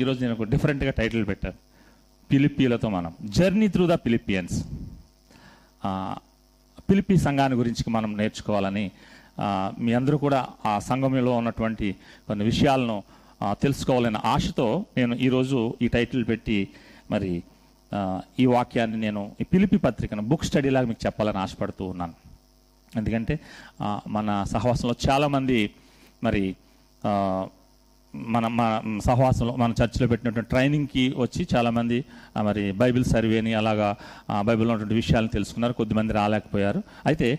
ఈరోజు నేను ఒక డిఫరెంట్గా టైటిల్ పెట్టాను. పిలిపీలతో మనం. జర్నీ త్రూ ద పిలిపియన్స్ పిలిపి సంఘాన్ని గురించి మనం నేర్చుకోవాలని మీ అందరూ కూడా ఆ సంఘంలో ఉన్నటువంటి కొన్ని విషయాలను తెలుసుకోవాలనే ఆశతో నేను ఈరోజు ఈ టైటిల్ పెట్టి మరి ఈ వాక్యాన్ని నేను ఈ పిలిపి పత్రికను బుక్ స్టడీ లాగా మీకు చెప్పాలని ఆశపడుతూ ఉన్నాను. ఎందుకంటే మన సహవాసంలో చాలామంది మరి మన మన సహవాసంలో మన చర్చిలో పెట్టినటువంటి ట్రైనింగ్కి వచ్చి చాలామంది మరి బైబిల్ సర్వేని అలాగా బైబిల్లో ఉన్నటువంటి విషయాలను తెలుసుకున్నారు కొద్దిమంది రాలేకపోయారు. అయితే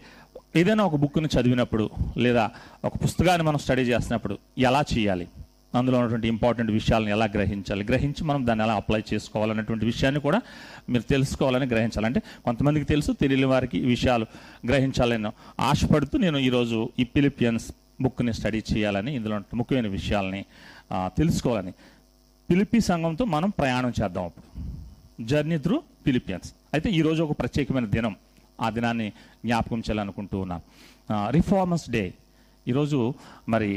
ఏదైనా ఒక బుక్ని చదివినప్పుడు లేదా ఒక పుస్తకాన్ని మనం స్టడీ చేసినప్పుడు ఎలా చేయాలి? అందులో ఉన్నటువంటి ఇంపార్టెంట్ విషయాలను ఎలా గ్రహించాలి? గ్రహించి మనం దాన్ని ఎలా అప్లై చేసుకోవాలనేటువంటి విషయాన్ని కూడా మీరు తెలుసుకోవాలని గ్రహించాలి. అంటే కొంతమందికి తెలుసు తెలియని వారికి విషయాలు గ్రహించాలని ఆశపడుతూ నేను ఈరోజు ఈ పిలిపియన్స్ బుక్ని స్టడీ చేయాలని ఇందులో ముఖ్యమైన విషయాలని తెలుసుకోవాలని. పిలిపి సంఘంతో మనం ప్రయాణం చేద్దాం అప్పుడు. జర్నీ త్రూ ఫిలిపియన్స్ అయితే ఈరోజు ఒక ప్రత్యేకమైన దినం. ఆ దినాన్ని జ్ఞాపకం చేయాలనుకుంటూ ఉన్నాను రిఫార్మర్స్ డే ఈరోజు మరి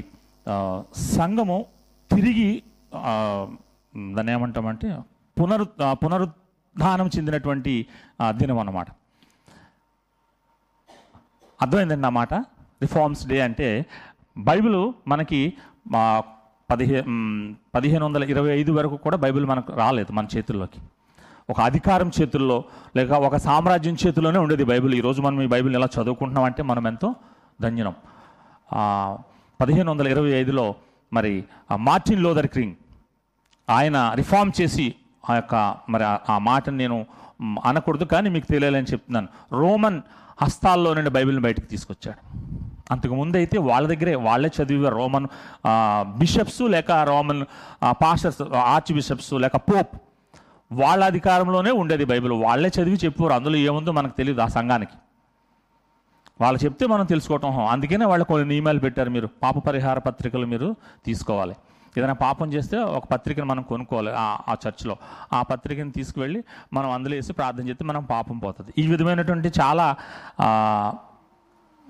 సంఘము తిరిగి దాన్ని ఏమంటామంటే పునరు పునరుద్ధానం చెందినటువంటి దినం అన్నమాట. అర్థమైందండి నా మాట? రిఫార్మ్స్ డే అంటే బైబిల్ మనకి పదిహే పదిహేను వందల ఇరవై ఐదు వరకు కూడా బైబిల్ మనకు రాలేదు మన చేతుల్లోకి. ఒక అధికారం చేతుల్లో లేక ఒక సామ్రాజ్యం చేతుల్లోనే ఉండేది బైబిల్. ఈరోజు మనం ఈ బైబిల్ ఎలా చదువుకుంటున్నాం అంటే మనం ఎంతో ధన్యనం పదిహేను వందల ఇరవై ఐదులో మరి మార్టిన్ లోదర్ క్రింగ్ ఆయన రిఫార్మ్ చేసి ఆ యొక్క మరి ఆ- మాటను నేను అనకూడదు కానీ మీకు తెలియాలని చెప్తున్నాను. రోమన్ హస్తాల్లో నుండి బైబిల్ని బయటకు తీసుకొచ్చాడు. అంతకు ముందు అయితే వాళ్ళ దగ్గరే వాళ్ళే చదివే రోమన్ బిషప్స్ లేక రోమన్ పాస్టర్స్ ఆర్చ్ బిషప్స్ లేక పోప్ వాళ్ళ అధికారంలోనే ఉండేది బైబిల్. వాళ్ళే చదివి చెప్పారు అందులో ఏముందో మనకు తెలియదు ఆ సంఘానికి. వాళ్ళు చెప్తే మనం తెలుసుకోవటం. హో. అందుకనే వాళ్ళు కొన్ని నియమాలు పెట్టారు మీరు. పాప పరిహార పత్రికలు మీరు తీసుకోవాలి. ఏదైనా పాపం చేస్తే ఒక పత్రికను మనం కొనుక్కోవాలి ఆ- చర్చ్లో. ఆ పత్రికను తీసుకువెళ్ళి మనం అందులో వేసి ప్రార్థన చేస్తే మనం పాపం పోతుంది. ఈ విధమైనటువంటి చాలా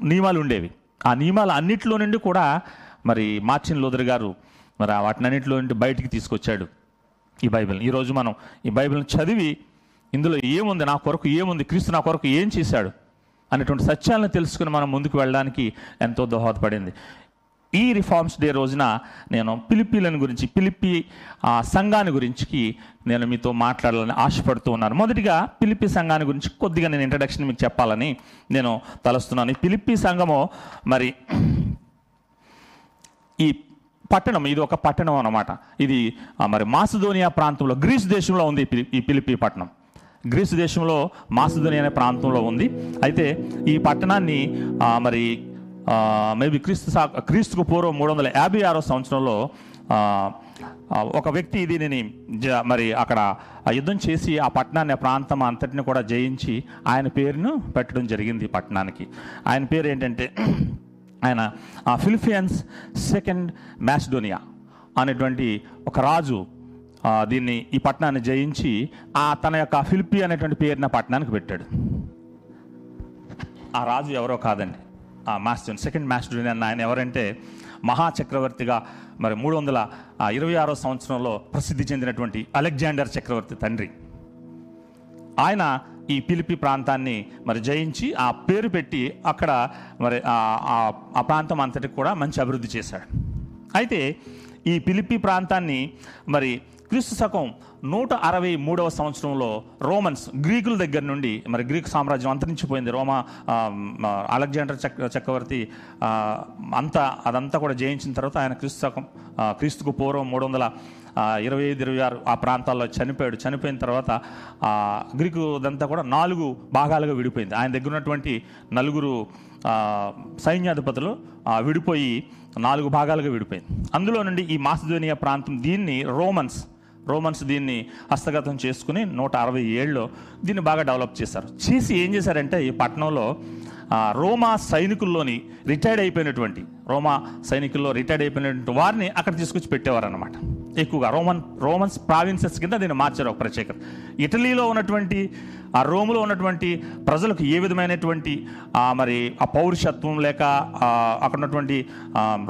నియమాలు ఉండేవి. ఆ నియమాలు అన్నింటిలో నుండి కూడా మరి మార్చిన్ లోదర్ గారు మరి ఆ వాటినన్నింటిలో నుండి బయటికి తీసుకొచ్చాడు ఈ బైబిల్ ఈరోజు మనం ఈ బైబిల్ని చదివి ఇందులో ఏముంది నా కొరకు ఏముంది క్రీస్తు నా కొరకు ఏం చేశాడు అనేటువంటి సత్యాలను తెలుసుకుని మనం ముందుకు వెళ్ళడానికి ఎంతో దోహదపడింది. ఈ రిఫార్మ్స్ డే రోజున నేను పిలిపిలను గురించి పిలిపి సంఘాన్ని గురించి నేను మీతో మాట్లాడాలని ఆశపడుతూ ఉన్నాను. మొదటిగా పిలిపి సంఘాన్ని గురించి కొద్దిగా నేను ఇంట్రడక్షన్ మీకు చెప్పాలని నేను తలుస్తున్నాను. ఈ పిలిపి సంఘము మరి ఈ పట్టణం ఇది ఒక పట్టణం అన్నమాట. ఇది మరి మాసిదోనియా ప్రాంతంలో గ్రీస్ దేశంలో ఉంది ఈ పిలి- ఈ పిలిపి పట్టణం. గ్రీస్ దేశంలో మాసిదోనియా అనే ప్రాంతంలో ఉంది. అయితే ఈ పట్టణాన్ని మరి మేబీ క్రీస్తు సా క్రీస్తుకు పూర్వం మూడు వందల యాభై ఆరో సంవత్సరంలో ఒక వ్యక్తి దీనిని జ- మరి అక్కడ యుద్ధం చేసి ఆ పట్టణాన్ని ఆ ప్రాంతం అంతటిని కూడా జయించి ఆయన పేరును పెట్టడం జరిగింది పట్టణానికి. ఆయన పేరు ఏంటంటే ఆయన ఆ ఫిలిపియన్స్ సెకండ్ మ్యాసిడోనియా అనేటువంటి ఒక రాజు దీన్ని ఈ పట్టణాన్ని జయించి ఆ తన యొక్క ఫిలిపి అనేటువంటి పేరున పట్టణానికి పెట్టాడు. ఆ రాజు ఎవరో కాదండి. మాస్టర్ సెకండ్ మాస్టర్ అన్న ఆయన ఎవరంటే మహాచక్రవర్తిగా మరి మూడు వందల ఇరవై ఆరో సంవత్సరంలో ప్రసిద్ధి చెందినటువంటి అలెగ్జాండర్ చక్రవర్తి తండ్రి. ఆయన ఈ పిలిపి ప్రాంతాన్ని మరి జయించి ఆ పేరు పెట్టి అక్కడ మరి ఆ- ఆ- ప్రాంతం అంతటి కూడా మంచి అభివృద్ధి చేశాడు. అయితే ఈ పిలిపి ప్రాంతాన్ని మరి క్రీస్తు శకం నూట అరవై మూడవ సంవత్సరంలో రోమన్స్ గ్రీకుల దగ్గర నుండి మరి గ్రీకు సామ్రాజ్యం అంతరించిపోయింది. రోమా అలెగ్జాండర్ చక్ర చక్రవర్తి అంతా అదంతా కూడా జయించిన తర్వాత ఆయన క్రీస్తు శకం క్రీస్తుకు పూర్వం మూడు వందల ఇరవై ఐదు ఇరవై ఆరు ఆ ప్రాంతాల్లో చనిపోయాడు. చనిపోయిన తర్వాత గ్రీకు దంతా కూడా నాలుగు భాగాలుగా విడిపోయింది. ఆయన దగ్గర ఉన్నటువంటి నలుగురు సైన్యాధిపతులు విడిపోయి నాలుగు భాగాలుగా విడిపోయింది. అందులో నుండి ఈ మాసిధోనియా ప్రాంతం దీన్ని రోమన్స్ రోమన్స్ దీన్ని హస్తగతం చేసుకుని నూట అరవై ఏళ్ళలో దీన్ని బాగా డెవలప్ చేశారు. చేసి ఏం చేశారంటే ఈ పట్టణంలో రోమా సైనికుల్లోని రిటైర్డ్ అయిపోయినటువంటి రోమా సైనికుల్లో రిటైర్డ్ అయిపోయినటువంటి వారిని అక్కడ తీసుకొచ్చి పెట్టేవారు అనమాట ఎక్కువగా రోమన్ రోమన్స్ ప్రావిన్సెస్ కింద దీన్ని మార్చారు ఒక ప్రత్యేకత. ఇటలీలో ఉన్నటువంటి ఆ రోములో ఉన్నటువంటి ప్రజలకు ఏ విధమైనటువంటి మరి ఆ పౌరుషత్వం లేక అక్కడ ఉన్నటువంటి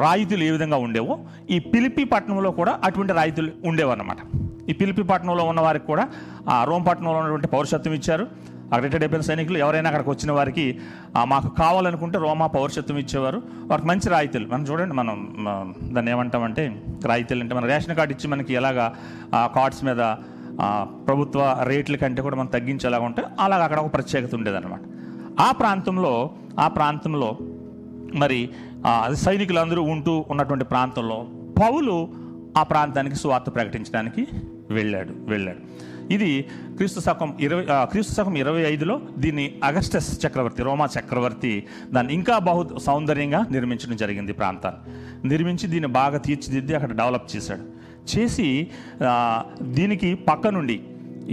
రాయితీలు ఏ విధంగా ఉండేవో ఈ పిలిపి పట్టణంలో కూడా అటువంటి రాయితీలు ఉండేవన్నమాట. ఈ పిలిపి పట్టణంలో ఉన్న వారికి కూడా ఆ రోమ్ పట్టణంలో ఉన్నటువంటి పౌరుషత్వం ఇచ్చారు. అక్కడ రిటైర్డ్ అయిపోయిన సైనికులు ఎవరైనా అక్కడికి వచ్చిన వారికి మాకు కావాలనుకుంటే రోమా పౌరుషత్వం ఇచ్చేవారు. వారికి మంచి రాయితీలు. మనం చూడండి మనం దాన్ని ఏమంటామంటే రాయితీలు అంటే మన రేషన్ కార్డు ఇచ్చి మనకి ఎలాగా ఆ కార్డ్స్ మీద ప్రభుత్వ రేట్ల కంటే కూడా మనం తగ్గించేలాగా ఉంటే అలాగ అక్కడ ఒక ప్రత్యేకత ఉండేదన్నమాట. ఆ ప్రాంతంలో ఆ ప్రాంతంలో మరి సైనికులు సైనికులందరూ ఉంటూ ఉన్నటువంటి ప్రాంతంలో పౌలు ఆ ప్రాంతానికి సువార్త ప్రకటించడానికి వెళ్ళాడు వెళ్ళాడు. ఇది క్రీస్తు శకం ఇరవై క్రీస్తు శకం ఇరవై ఐదులో దీన్ని అగస్టస్ చక్రవర్తి రోమా చక్రవర్తి దాన్ని ఇంకా బహు సౌందర్యంగా నిర్మించడం జరిగింది ఈ ప్రాంతాన్ని. నిర్మించి దీన్ని బాగా తీర్చిదిద్ది అక్కడ డెవలప్ చేశాడు. చేసి దీనికి పక్క నుండి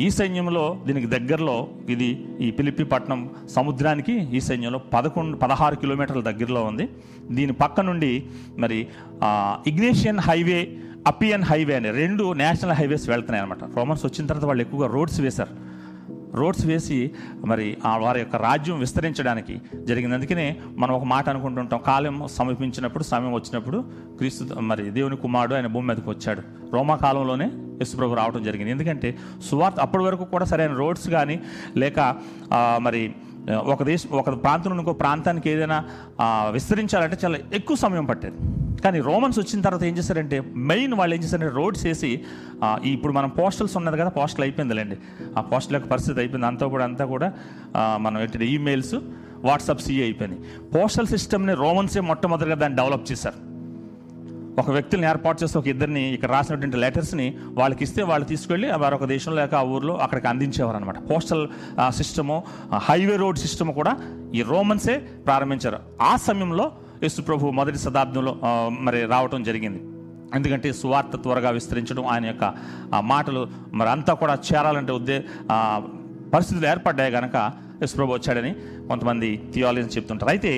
ఈ సైన్యంలో దీనికి దగ్గరలో ఇది ఈ పిలిపి పట్టణం సముద్రానికి ఈ సైన్యంలో పదకొండు పదహారు కిలోమీటర్ల దగ్గరలో ఉంది. దీని పక్క నుండి మరి ఇగ్నేషియన్ హైవే అపియన్ హైవే అని రెండు నేషనల్ హైవేస్ వెళ్తున్నాయి అనమాట రోమన్స్ వచ్చిన తర్వాత వాళ్ళు ఎక్కువగా రోడ్స్ వేశారు. రోడ్స్ వేసి మరి ఆ వారి యొక్క రాజ్యం విస్తరించడానికి జరిగింది అందుకనే మనం ఒక మాట అనుకుంటుంటాం. కాలం సమీపించినప్పుడు సమయం వచ్చినప్పుడు క్రీస్తు మరి దేవుని కుమారుడు ఆయన భూమి మీదకి వచ్చాడు. రోమా కాలంలోనే యశుప్రభు రావడం జరిగింది. ఎందుకంటే సువార్త అప్పటి వరకు కూడా సరైన రోడ్స్ కానీ లేక మరి ఒక దేశం ఒక ప్రాంతం ఇంకో ప్రాంతానికి ఏదైనా విస్తరించాలంటే చాలా ఎక్కువ సమయం పట్టేది. కానీ రోమన్స్ వచ్చిన తర్వాత ఏం చేశారంటే మెయిన్ వాళ్ళు ఏం చేశారంటే రోడ్స్ వేసి ఇప్పుడు మనం పోస్టల్స్ ఉన్నది కదా పోస్టల్ అయిపోయిందిలేండి. ఆ పోస్టల్ యొక్క పరిస్థితి అయిపోయింది. అంతా కూడా అంతా కూడా మనం ఏంటంటే ఈమెయిల్స్ వాట్సాప్ సిఏ అయిపోయినాయి. పోస్టల్ సిస్టమ్ని రోమన్సే మొట్టమొదటిగా దాన్ని డెవలప్ చేశారు. ఒక వ్యక్తిని ఏర్పాటు చేసి ఒక ఇద్దరిని ఇక్కడ రాసినటువంటి లెటర్స్ని వాళ్ళకి ఇస్తే వాళ్ళు తీసుకెళ్ళి మరొక దేశం దేశంలో లేక ఆ ఊర్లో అక్కడికి అందించేవారు అనమాట postal system highway road system కూడా ఈ రోమన్సే ప్రారంభించారు. ఆ సమయంలో యేసు ప్రభు మొదటి శతాబ్దంలో మరి రావటం జరిగింది. ఎందుకంటే సువార్త త్వరగా విస్తరించడం ఆయన యొక్క మాటలు మరి అంతా కూడా చేరాలంటే ఉద్దే పరిస్థితులు ఏర్పడ్డాయి కనుక యశ్ప్రభు వచ్చాడని కొంతమంది థియాలజీని చెప్తుంటారు. అయితే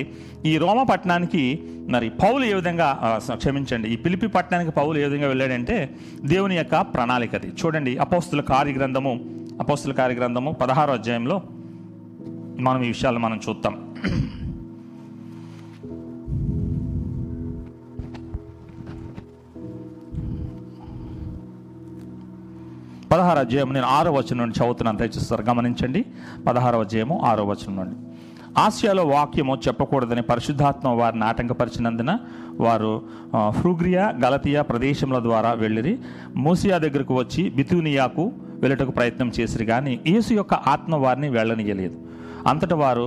ఈ రోమ పట్టణానికి మరి పౌలు ఏ విధంగా క్షమించండి ఈ పిలిపి పట్టణానికి పౌలు ఏ విధంగా వెళ్ళాడంటే దేవుని యొక్క ప్రణాళిక అది. చూడండి అపోస్తుల కార్యగ్రంథము అపోస్తుల కార్యగ్రంథము పదహారో అధ్యాయంలో మనం ఈ విషయాలు మనం చూద్దాం. పదహార అధ్యాయం నేను ఆరో వచనం నుండి చదువుతున్నాను దయచేస్తారు గమనించండి. పదహారవ అధ్యాయము ఆరో వచనం నుండి. ఆసియాలో వాక్యము చెప్పకూడదని పరిశుద్ధాత్మ వారిని ఆటంకపరిచినందున వారు ఫ్రూగ్రియా గలతియా ప్రదేశముల ద్వారా వెళ్ళిరి. మూసియా దగ్గరకు వచ్చి బితూనియాకు వెళ్ళటకు ప్రయత్నం చేసిరి కానీ యేసు యొక్క ఆత్మ వారిని వెళ్ళనియలేదు అంతట వారు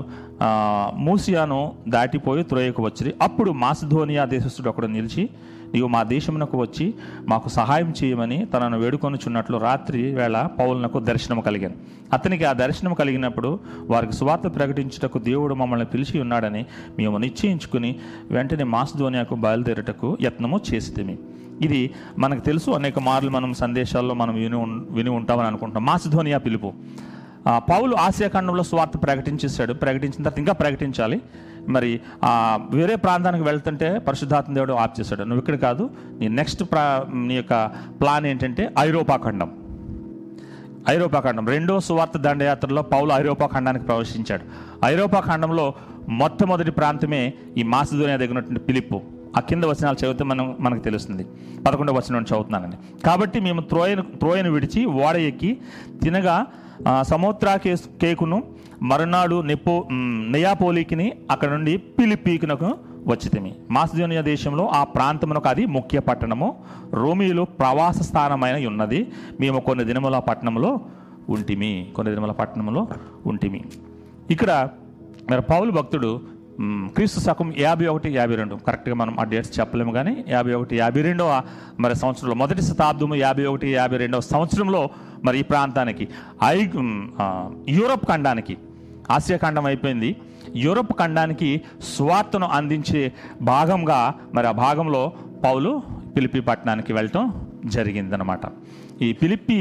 మూసియాను దాటిపోయి త్రోయకు వచ్చిరి. అప్పుడు మాసిధోనియా దేశస్థుడు ఒకడు నిలిచి నీవు మా దేశమునకు వచ్చి మాకు సహాయం చేయమని తనను వేడుకొనుచున్నట్లు రాత్రి వేళ పౌలునకు దర్శనం కలిగాను. అతనికి ఆ దర్శనం కలిగినప్పుడు వారికి సువార్త ప్రకటించుటకు దేవుడు మమ్మల్ని పిలిచి ఉన్నాడని మేము నిశ్చయించుకుని వెంటనే మాస్ధోనియాకు బయలుదేరుటకు యత్నము చేసితిమి. ఇది మనకు తెలుసు అనేక మార్లు మనం సందేశాల్లో మనం విని విని ఉంటామని అనుకుంటాం. మాసిధోనియా పిలుపు. పౌలు ఆసియా ఖండంలో స్వార్థ ప్రకటించేశాడు. ప్రకటించిన తర్వాత ఇంకా ప్రకటించాలి. మరి ఆ, వేరే ప్రాంతానికి వెళ్తుంటే పరిశుద్ధాత్మ దేవుడు ఆప్ చేశాడు నువ్వు ఇక్కడ కాదు నీ నెక్స్ట్ ప్రా నీ యొక్క ప్లాన్ ఏంటంటే ఐరోపా ఖండం. ఐరోపా ఖండం. రెండో సువార్త దండయాత్రలో పౌలు ఐరోపా ఖండానికి ప్రవేశించాడు. ఐరోపా ఖండంలో మొట్టమొదటి ప్రాంతమే ఈ మాసిదోనియా దగ్గర ఉన్నటువంటి పిలిప్పు ఆ కింద వచనాలు చదివితే మనం మనకు తెలుస్తుంది. పదకొండవ వచనం చదువుతున్నానండి. కాబట్టి మేము త్రోయను త్రోయను విడిచి ఓడ ఎక్కి తినగా సమోత్రా కేకును మరునాడు నెపో నెయాపోలికిని అక్కడ నుండి పిలిపీకునకు వచ్చితిమి. మాసిజోనియా దేశంలో ఆ ప్రాంతమునకు అది ముఖ్య పట్టణము. రోమియోలు ప్రవాస స్థానమైన ఉన్నది. మేము కొన్ని దినముల పట్టణంలో ఉంటిమి. కొన్ని దినముల పట్టణంలో ఉంటిమి. ఇక్కడ మరి పౌలు భక్తుడు క్రీస్తు శకం యాభై ఒకటి యాభై రెండు. కరెక్ట్గా మనం ఆ డేట్స్ చెప్పలేము కానీ యాభై ఒకటి యాభై రెండవ మరి సంవత్సరంలో మొదటి శతాబ్దము యాభై ఒకటి యాభై రెండవ సంవత్సరంలో మరి ఈ ప్రాంతానికి ఐ యూరప్ ఖండానికి ఆసియా ఖండం అయిపోయింది. యూరప్ ఖండానికి స్వార్థను అందించే భాగంగా మరి ఆ భాగంలో పౌలు పిలిపి పట్టణానికి వెళ్ళటం జరిగిందనమాట ఈ పిలిపి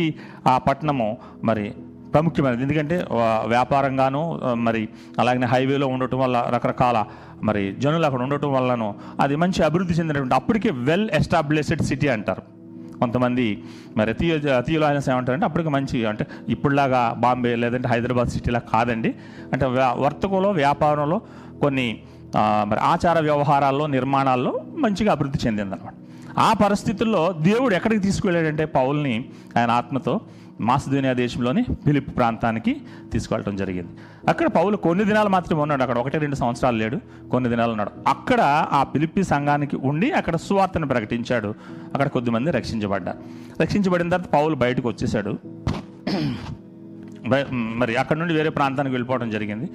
ఆ పట్టణము మరి ప్రాముఖ్యమైనది. ఎందుకంటే వ్యాపారంగాను మరి అలాగే హైవేలో ఉండటం వల్ల రకరకాల మరి జనులు అక్కడ ఉండటం వల్లను అది మంచి అభివృద్ధి చెందినటువంటి అప్పటికే వెల్ ఎస్టాబ్లిష్డ్ సిటీ అంటారు. కొంతమంది మరి తీయ తీయలాయనస్ ఏమంటారంటే అప్పటికి మంచి అంటే ఇప్పుడులాగా బాంబే లేదంటే హైదరాబాద్ సిటీలా కాదండి. అంటే వ్యా- వర్తకంలో వ్యాపారంలో కొన్ని మరి ఆచార వ్యవహారాల్లో నిర్మాణాల్లో మంచిగా అభివృద్ధి చెందిందనమాట ఆ పరిస్థితుల్లో దేవుడు ఎక్కడికి తీసుకువెళ్ళాడంటే పౌల్ని ఆయన ఆత్మతో మాసిదోనియా దేశంలోని ఫిలిప్ ప్రాంతానికి తీసుకెళ్ళడం జరిగింది. అక్కడ పౌలు కొన్ని దినాలు మాత్రమే ఉన్నాడు. అక్కడ ఒకటి రెండు సంవత్సరాలు లేడు. కొన్ని దినాలు ఉన్నాడు. అక్కడ ఆ పిలిపి సంఘానికి ఉండి అక్కడ సువార్తను ప్రకటించాడు. అక్కడ కొద్దిమంది రక్షించబడ్డారు. రక్షించబడిన తర్వాత పౌలు బయటకు వచ్చేసాడు మరి అక్కడ నుండి వేరే ప్రాంతానికి వెళ్ళిపోవడం జరిగింది.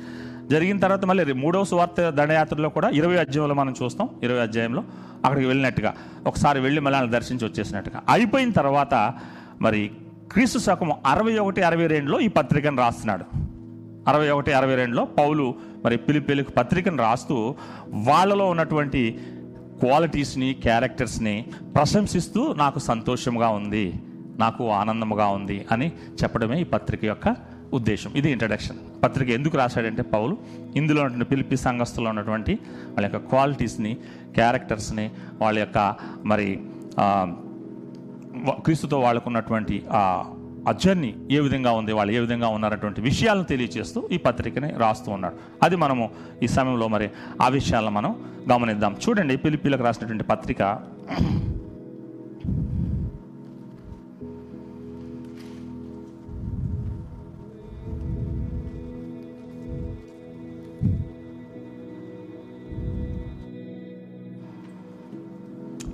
జరిగిన తర్వాత మళ్ళీ మూడవ సువార్త దండయాత్రలో కూడా ఇరవై అధ్యాయంలో మనం చూస్తాం. ఇరవై అధ్యాయంలో అక్కడికి వెళ్ళినట్టుగా. ఒకసారి వెళ్ళి మళ్ళీ దర్శించి వచ్చేసినట్టుగా. అయిపోయిన తర్వాత మరి క్రీస్తు శకం అరవై ఒకటి అరవై రెండులో ఈ పత్రికను రాస్తున్నాడు. అరవై ఒకటి అరవై రెండులో పౌలు మరి పిలిపిలికి పత్రికను రాస్తూ వాళ్ళలో ఉన్నటువంటి క్వాలిటీస్ని క్యారెక్టర్స్ని ప్రశంసిస్తూ నాకు సంతోషంగా ఉంది నాకు ఆనందముగా ఉంది అని చెప్పడమే ఈ పత్రిక యొక్క ఉద్దేశం. ఇది ఇంట్రడక్షన్ పత్రిక ఎందుకు రాశాడంటే పౌలు ఇందులో ఉన్నటువంటి పిలిపి సంఘస్థులో ఉన్నటువంటి వాళ్ళ యొక్క క్వాలిటీస్ని క్యారెక్టర్స్ని వాళ్ళ యొక్క మరి క్రీస్తుతో వాళ్ళకున్నటువంటి ఆ ఆ జర్నీ ఏ విధంగా ఉంది వాళ్ళు ఏ విధంగా ఉన్నారటువంటి విషయాలను తెలియజేస్తూ ఈ పత్రికని రాస్తూ ఉన్నాడు అది మనము ఈ సమయంలో మరి ఆ విషయాలను మనం గమనిద్దాం. చూడండి పిలిపిలకు రాసినటువంటి పత్రిక.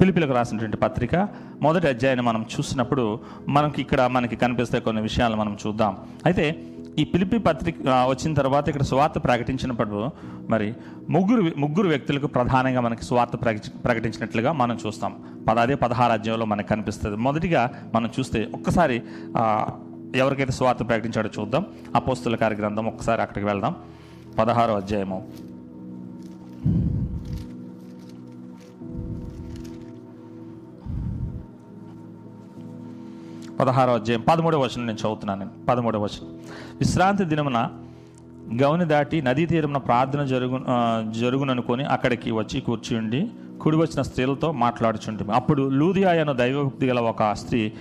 పిలిపిలకు రాసినటువంటి పత్రిక మొదటి అధ్యాయాన్ని మనం చూసినప్పుడు మనకి ఇక్కడ మనకి కనిపిస్తే కొన్ని విషయాలు మనం చూద్దాం. అయితే ఈ పిలిపి పత్రిక వచ్చిన తర్వాత ఇక్కడ స్వార్థ ప్రకటించినప్పుడు మరి ముగ్గురు ముగ్గురు వ్యక్తులకు ప్రధానంగా మనకి స్వార్థ ప్రకటి ప్రకటించినట్లుగా మనం చూస్తాం. పద అదే పదహారు అధ్యాయంలో మనకు కనిపిస్తుంది. మొదటిగా మనం చూస్తే ఒక్కసారి ఎవరికైతే స్వార్థ ప్రకటించాడో చూద్దాం. అపోస్తుల కార్యగ్రంథం ఒక్కసారి అక్కడికి వెళ్దాం. పదహారో అధ్యాయము. పదహారో అధ్యాయం పదమూడవ వచనం నేను చదువుతున్నాను నేను. పదమూడవ వచనం. విశ్రాంతి దినమున గౌని దాటి నదీ తీరమున ప్రార్థన జరుగు జరుగుననుకొని అక్కడికి వచ్చి కూర్చుండి కుడి వచ్చిన స్త్రీలతో మాట్లాడుచుంటుంది అప్పుడు లూదియాయను దైవభక్తి గల ఒక స్త్రీ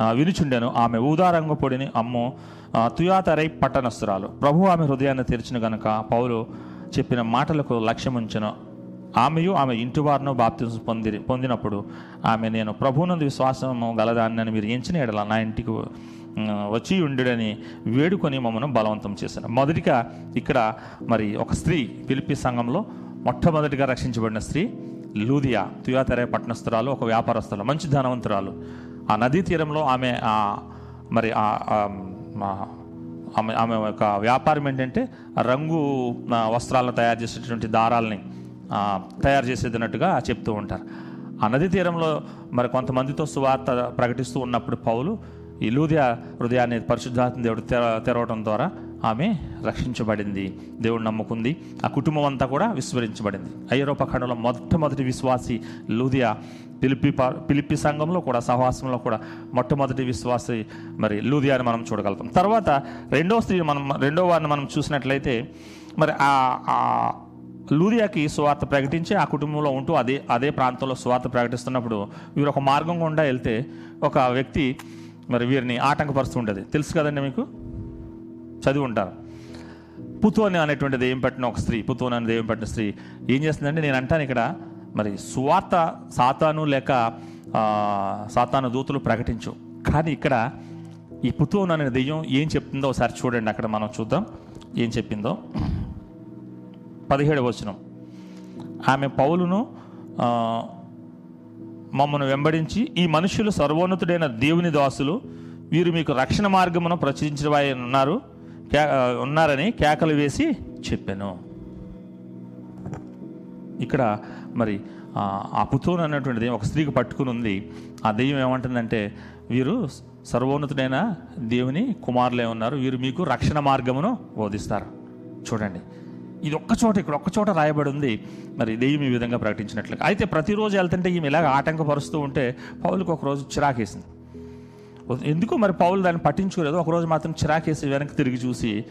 ఆ, వినుచుండెను. ఆమె ఊదారంగ పొడిని అమ్ము తుయాతరై పట్టణస్తురాలు ప్రభు ఆమె హృదయాన్ని తెరిచిన గనుక పౌలు చెప్పిన మాటలకు లక్ష్యముంచను. ఆమెయు ఆమె ఇంటివారును బాప్తిజం పొంది పొందినప్పుడు ఆమె నేను ప్రభునందు విశ్వాసము గలదాన్ని మీరు ఎంచిన ఎడల నా ఇంటికి వచ్చి ఉండుడని వేడుకొని మమ్మను బలవంతం చేశాను. మొదటిగా ఇక్కడ మరి ఒక స్త్రీ పిలిపి సంఘంలో మొట్టమొదటిగా రక్షించబడిన స్త్రీ లూదియా తుయాతరే పట్టణస్థురాలు ఒక వ్యాపారస్తురాలు మంచి ధనవంతురాలు. ఆ నదీ తీరంలో ఆమె ఆ మరి ఆ ఆమె ఆమె యొక్క వ్యాపారం ఏంటంటే రంగు వస్త్రాలను తయారు చేసేటువంటి దారాలని తయారు చేసేదినట్టుగా చెప్తూ ఉంటారు. ఆ నది తీరంలో మరి కొంతమందితో సువార్త ప్రకటిస్తూ ఉన్నప్పుడు పౌలు ఈ లూదియా హృదయాన్ని పరిశుద్ధాత్మ దేవుడు తెర తెరవడం ద్వారా ఆమె రక్షించబడింది. దేవుడు నమ్ముకుంది. ఆ కుటుంబం అంతా కూడా విస్మరించబడింది. ఐరోపా ఖండంలో మొట్టమొదటి విశ్వాసి లూదియా పిలిపి పిలిపి సంఘంలో కూడా సహవాసంలో కూడా మొట్టమొదటి విశ్వాసి మరి లూదియాని మనం చూడగలుగుతాం. తర్వాత రెండో స్త్రీ మనం రెండో వారిని మనం చూసినట్లయితే మరి ఆ లూదియాకి సువార్త ప్రకటించి ఆ కుటుంబంలో ఉంటూ అదే అదే ప్రాంతంలో స్వార్థ ప్రకటిస్తున్నప్పుడు వీరు ఒక మార్గం గుండా వెళ్తే ఒక వ్యక్తి మరి వీరిని ఆటంకపరుస్తూ ఉండేది. తెలుసు కదండి మీకు? చదివి ఉంటారు. పుతోని అనేటువంటి దెయ్యం పట్టిన ఒక స్త్రీ పుతోని అనే దెయ్యం పట్టిన స్త్రీ ఏం చేస్తుందంటే నేను అంటాను ఇక్కడ మరి సువార్త సాతాను లేక సాతాను దూతలు ప్రకటించు. కానీ ఇక్కడ ఈ పుతోను అనే దెయ్యం ఏం చెప్తుందో ఒకసారి చూడండి అక్కడ మనం చూద్దాం. ఏం చెప్పిందో. పదిహేడు వచనం. ఆమె పౌలును మమ్మను వెంబడించి ఈ మనుషులు సర్వోన్నతుడైన దేవుని దాసులు వీరు మీకు రక్షణ మార్గమును ప్రచురించిన వారి ఉన్నారు కే- ఉన్నారని కేకలు వేసి చెప్పాను. ఇక్కడ మరి ఆ, ఆ అన్నటువంటిది ఒక స్త్రీకి పట్టుకుని ఉంది. ఆ దెయ్యం ఏమంటుందంటే వీరు సర్వోన్నతుడైన దేవుని కుమారులే ఉన్నారు. వీరు మీకు రక్షణ మార్గమును బోధిస్తారు. చూడండి. ఇది ఒక్క చోట ఇక్కడ ఒక్క చోట రాయబడి ఉంది మరి దెయ్యం ఈ విధంగా ప్రకటించినట్లుగా. అయితే ప్రతిరోజు వెళ్తుంటే ఈమె ఇలాగ ఆటంకపరుస్తూ ఉంటే పౌలకు ఒకరోజు చిరాకేసింది. ఎందుకు మరి పౌలు దాన్ని పట్టించుకోలేదు? ఒకరోజు మాత్రం చిరాకేసి వెనక్కి తిరిగి చూసి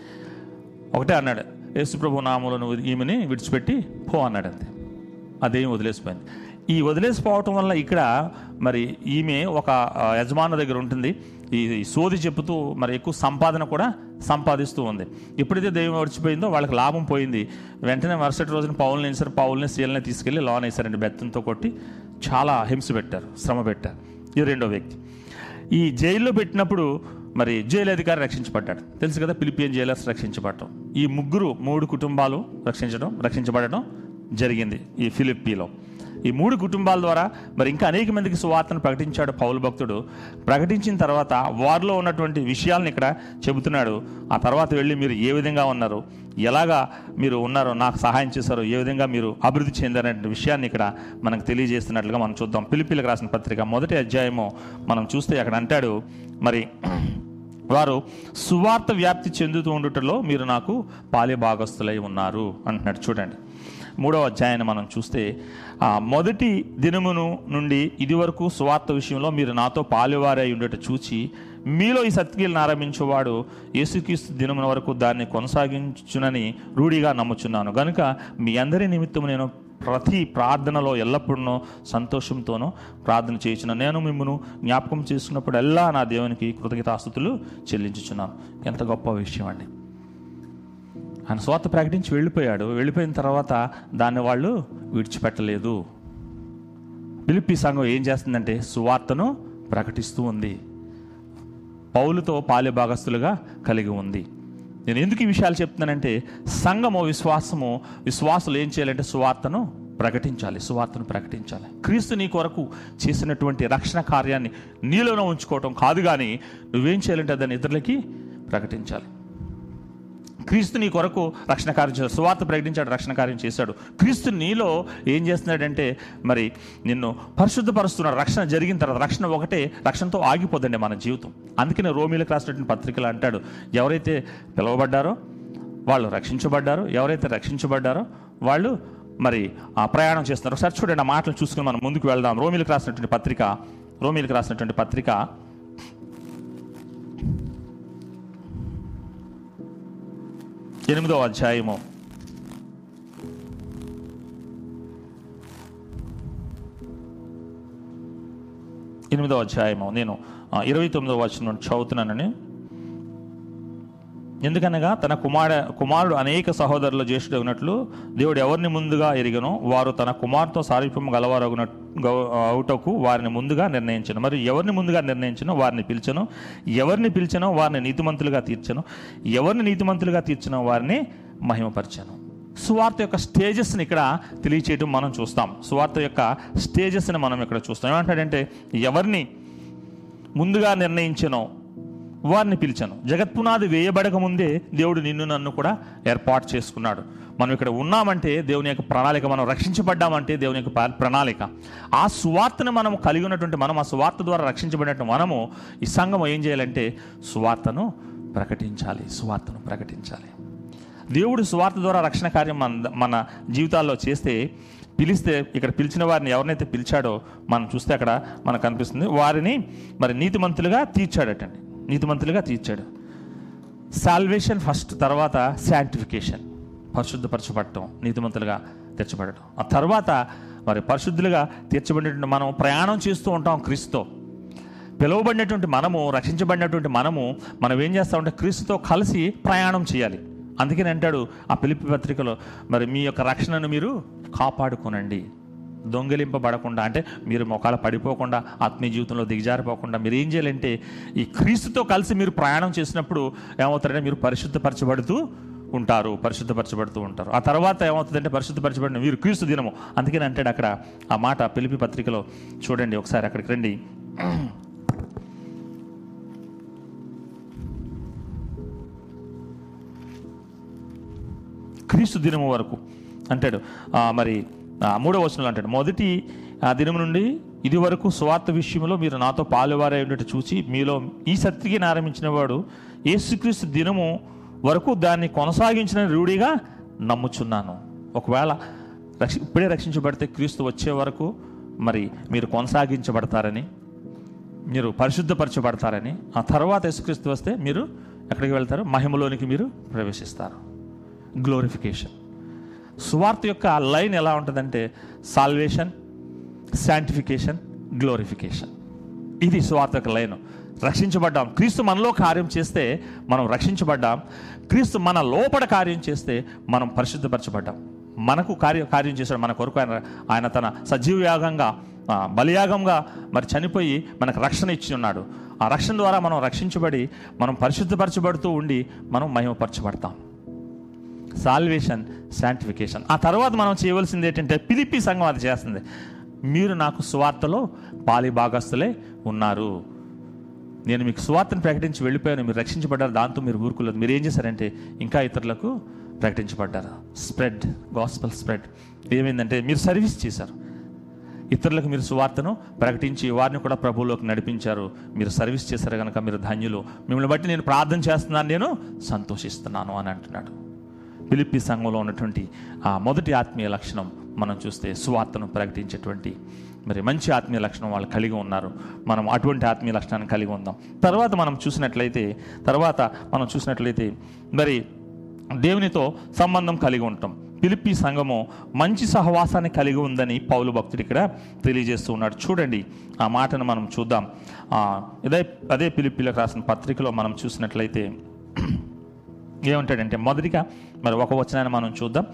ఒకటే అన్నాడు యేసుప్రభు నామూలో నువ్వు ఈమెని విడిచిపెట్టి పో అన్నాడు అంతే. అదేం వదిలేసిపోయింది. ఈ వదిలేసిపోవటం వల్ల ఇక్కడ మరి ఈమె ఒక యజమాను దగ్గర ఉంటుంది. ఈ సోది చెబుతూ మరి ఎక్కువ సంపాదన కూడా సంపాదిస్తూ ఉంది. ఎప్పుడైతే దైవం మర్చిపోయిందో వాళ్ళకి లాభం పోయింది. వెంటనే మరుసటి రోజున పౌల్ని వేసారు పౌల్ని స్త్రీలని తీసుకెళ్ళి లోన్ వేసారండి బెత్తంతో కొట్టి చాలా హింస పెట్టారు శ్రమ పెట్టారు. ఇది రెండో వ్యక్తి. ఈ జైల్లో పెట్టినప్పుడు మరి జైలు అధికారి రక్షించబడ్డాడు. తెలుసు కదా ఫిలిపియన్ జైలర్స్ రక్షించబడటం. ఈ ముగ్గురు మూడు కుటుంబాలు రక్షించడం రక్షించబడటం జరిగింది ఈ ఫిలిప్పీలో. ఈ మూడు కుటుంబాల ద్వారా మరి ఇంకా అనేక మందికి సువార్తను ప్రకటించాడు పౌలు భక్తుడు. ప్రకటించిన తర్వాత వారిలో ఉన్నటువంటి విషయాలను ఇక్కడ చెబుతున్నాడు. ఆ తర్వాత వెళ్ళి మీరు ఏ విధంగా ఉన్నారు? ఎలాగా మీరు ఉన్నారో నాకు సహాయం చేశారో ఏ విధంగా మీరు అభివృద్ధి చెందారనే విషయాన్ని ఇక్కడ మనకు తెలియజేస్తున్నట్లుగా మనం చూద్దాం. పిలిపిలకు రాసిన పత్రిక మొదటి అధ్యాయము మనం చూస్తే అక్కడ అంటాడు మరి వారు సువార్త వ్యాప్తి చెందుతూ ఉండటంలో మీరు నాకు పాలి భాగస్థులై ఉన్నారు అంటున్నాడు. చూడండి. మూడవ అధ్యాయాన్ని మనం చూస్తే మొదటి దినమును నుండి ఇదివరకు సువార్త విషయంలో మీరు నాతో పాలువారై ఉండేట చూచి మీలో ఈ సత్క్రియలను ఆరంభించేవాడు యేసుక్రీస్తు దినమున వరకు దాన్ని కొనసాగించునని రూఢిగా నమ్ముచున్నాను. కనుక మీ అందరి నిమిత్తం నేను ప్రతి ప్రార్థనలో ఎల్లప్పుడూ సంతోషంతోనూ ప్రార్థన చేయించిన నేను మిమ్మల్ని జ్ఞాపకం చేసుకున్నప్పుడల్లా నా దేవునికి కృతజ్ఞతాస్తుతులు చెల్లించుచున్నాను. ఎంత గొప్ప విషయం అండి. ఆయన స్వార్థ ప్రకటించి వెళ్ళిపోయాడు. వెళ్ళిపోయిన తర్వాత దాన్ని వాళ్ళు విడిచిపెట్టలేదు. పిలిపి సంఘం ఏం చేస్తుందంటే సువార్తను ప్రకటిస్తూ ఉంది. పౌలుతో పాలె భాగస్తులుగా కలిగి ఉంది. నేను ఎందుకు ఈ విషయాలు చెప్తున్నానంటే సంఘము విశ్వాసము విశ్వాసులు ఏం చేయాలంటే సువార్తను ప్రకటించాలి సువార్తను ప్రకటించాలి. క్రీస్తు నీ కొరకు చేసినటువంటి రక్షణ కార్యాన్ని నీలోనే ఉంచుకోవటం కాదు కానీ నువ్వేం చేయాలంటే దాన్ని ఇతరులకి ప్రకటించాలి. క్రీస్తు నీ కొరకు రక్షణ కార్యం చేశాడు. సువార్త ప్రకటించాడు రక్షణ కార్యం చేశాడు. క్రీస్తు నీలో ఏం చేస్తున్నాడంటే మరి నిన్ను పరిశుద్ధపరుస్తున్నాడు. రక్షణ జరిగిన తర్వాత రక్షణ ఒకటే రక్షణతో ఆగిపోదండి మన జీవితం. అందుకనే రోమిలకు రాసినటువంటి పత్రికలు అంటాడు ఎవరైతే పిలువబడ్డారో వాళ్ళు రక్షించబడ్డారు ఎవరైతే రక్షించబడ్డారో వాళ్ళు మరి ఆ ప్రయాణం చేస్తున్నారు. ఒకసారి చూడండి ఆ మాటలు చూసుకుని మనం ముందుకు వెళ్దాం. రోమిలకు రాసినటువంటి పత్రిక రోమిలకు రాసినటువంటి పత్రిక ఎనిమిదవ అధ్యాయము. ఎనిమిదవ అధ్యాయము. నేను ఇరవై తొమ్మిదవ వచనం చదువుతున్నానని. ఎందుకనగా తన కుమార కుమారుడు అనేక సహోదరుల జ్యేష్ఠుడు ఉన్నట్లు దేవుడు ఎవరిని ముందుగా ఎరిగనో వారు తన కుమార్తో సారూప్యం గలవారగునట్టు అవుటకు వారిని ముందుగా నిర్ణయించను. మరి ఎవరిని ముందుగా నిర్ణయించినో? వారిని పిలిచను. ఎవరిని పిలిచనో వారిని నీతిమంతులుగా తీర్చను. ఎవరిని నీతిమంతులుగా తీర్చినో వారిని మహిమపరచను. సువార్త యొక్క స్టేజెస్ని ఇక్కడ తెలియచేయడం మనం చూస్తాం. సువార్త యొక్క స్టేజెస్ని మనం ఇక్కడ చూస్తాం. ఏమంటాడంటే ఎవరిని ముందుగా నిర్ణయించనో వారిని పిలిచాను. జగత్పునాది వేయబడక ముందే దేవుడు నిన్ను నన్ను కూడా ఏర్పాటు చేసుకున్నాడు. మనం ఇక్కడ ఉన్నామంటే దేవుని యొక్క ప్రణాళిక మనం రక్షించబడ్డామంటే దేవుని యొక్క ప్రణాళిక. ఆ సువార్తను మనం కలిగి ఉన్నటువంటి మనం ఆ సువార్త ద్వారా రక్షించబడినట్టు మనము ఈ సంఘం ఏం చేయాలంటే సువార్తను ప్రకటించాలి సువార్తను ప్రకటించాలి. దేవుడు సువార్త ద్వారా రక్షణ కార్యం మన మన జీవితాల్లో చేస్తే పిలిస్తే ఇక్కడ పిలిచిన వారిని ఎవరినైతే పిలిచాడో మనం చూస్తే అక్కడ మనకు కనిపిస్తుంది వారిని మరి నీతిమంతులుగా తీర్చాడటండి. నీతిమంతులుగా తీర్చాడు. సాల్వేషన్ ఫస్ట్ తర్వాత శాంటిఫికేషన్ పరిశుద్ధపరచబడటం నీతిమంతులుగా తీర్చబడటం. ఆ తర్వాత మరి పరిశుద్ధులుగా తీర్చబడినటువంటి మనం ప్రయాణం చేస్తూ ఉంటాం క్రీస్తుతో. పిలువబడినటువంటి మనము రక్షించబడినటువంటి మనము మనం ఏం చేస్తామంటే క్రీస్తుతో కలిసి ప్రయాణం చేయాలి. అందుకని అంటాడు ఆ పిలిపి పత్రికలో మరి మీ యొక్క రక్షణను మీరు కాపాడుకోనండి. దొంగిలింపబడకుండా అంటే మీరు మొఖాలు పడిపోకుండా ఆత్మీయ జీవితంలో దిగజారిపోకుండా మీరు ఏం చేయాలంటే ఈ క్రీస్తుతో కలిసి మీరు ప్రయాణం చేసినప్పుడు ఏమవుతారంటే మీరు పరిశుద్ధపరచబడుతూ ఉంటారు పరిశుద్ధపరచబడుతూ ఉంటారు. ఆ తర్వాత ఏమవుతుందంటే పరిశుద్ధపరచబడిన మీరు క్రీస్తు దినము. అందుకని అంటాడు అక్కడ ఆ మాట పిలిపి పత్రికలో. చూడండి ఒకసారి అక్కడికి రండి. క్రీస్తు దినము వరకు అంటాడు మరి మూడో మూడవ వచనంలో అంటాడు మొదటి ఆ దినం నుండి ఇది వరకు స్వార్థ విషయంలో మీరు నాతో పాలువారై ఉండేట్టు చూసి మీలో ఈ శక్తికి ఆరంభించిన వాడు యేసుక్రీస్తు దినము వరకు దాన్ని కొనసాగించిన రూఢిగా నమ్ముచున్నాను. ఒకవేళ రక్ష ఇప్పుడే రక్షించబడితే క్రీస్తు వచ్చే వరకు మరి మీరు కొనసాగించబడతారని మీరు పరిశుద్ధపరచబడతారని ఆ తర్వాత యేసుక్రీస్తు వస్తే మీరు ఎక్కడికి వెళ్తారు? మహిమలోనికి మీరు ప్రవేశిస్తారు. గ్లోరిఫికేషన్ సువార్త యొక్క లైన్ ఎలా ఉంటుందంటే సాల్వేషన్ శాంటిఫికేషన్ గ్లోరిఫికేషన్ ఇది సువార్తక లైన్. రక్షించబడ్డాం. క్రీస్తు మనలో కార్యం చేస్తే మనం రక్షించబడ్డాం. క్రీస్తు మన లోపల కార్యం చేస్తే మనం పరిశుద్ధపరచబడ్డాం. మనకు కార్య కార్యం చేశాడు. మన కొరకు ఆయన ఆయన తన సజీవయాగంగా బలియాగంగా మరి చనిపోయి మనకు రక్షణ ఇచ్చి ఉన్నాడు. ఆ రక్షణ ద్వారా మనం రక్షించబడి మనం పరిశుద్ధపరచబడుతూ ఉండి మనం మహిమపరచబడతాం. సాల్వేషన్ శాంటిఫికేషన్ ఆ తర్వాత మనం చేయవలసింది ఏంటంటే పిలిపి సంఘం అది చేస్తుంది. మీరు నాకు సువార్తలో పాలి భాగస్తులే ఉన్నారు. నేను మీకు సువార్తను ప్రకటించి వెళ్ళిపోయాను. మీరు రక్షించబడ్డారు. దాంతో మీరు ఊరుకోలేదు. మీరు ఏం చేశారంటే ఇంకా ఇతరులకు ప్రకటించబడ్డారు. స్ప్రెడ్ గాస్పల్ స్ప్రెడ్ ఏమైందంటే మీరు సర్వీస్ చేశారు. ఇతరులకు మీరు సువార్తను ప్రకటించి వారిని కూడా ప్రభువులోకి నడిపించారు. మీరు సర్వీస్ చేశారు కనుక మీరు ధన్యులు. మిమ్మల్ని బట్టి నేను ప్రార్థన చేస్తున్నాను. నేను సంతోషిస్తున్నాను అని అంటున్నాడు. పిలిపి సంఘంలో ఉన్నటువంటి ఆ మొదటి ఆత్మీయ లక్షణం మనం చూస్తే సువార్తను ప్రకటించేటువంటి మరి మంచి ఆత్మీయ లక్షణం వాళ్ళు కలిగి ఉన్నారు. మనం అటువంటి ఆత్మీయ లక్షణాన్ని కలిగి ఉందాం. తర్వాత మనం చూసినట్లయితే తర్వాత మనం చూసినట్లయితే మరి దేవునితో సంబంధం కలిగి ఉంటాం. పిలిపి సంఘము మంచి సహవాసాన్ని కలిగి ఉందని పౌలు భక్తుడు ఇక్కడ తెలియజేస్తూ ఉన్నాడు. చూడండి ఆ మాటను మనం చూద్దాం. ఇదే అదే పిలిపిలకు రాసిన పత్రికలో మనం చూసినట్లయితే ఏమంటాడంటే మొదటిగా మరి ఒక వచనాన్ని మనం చూద్దాం.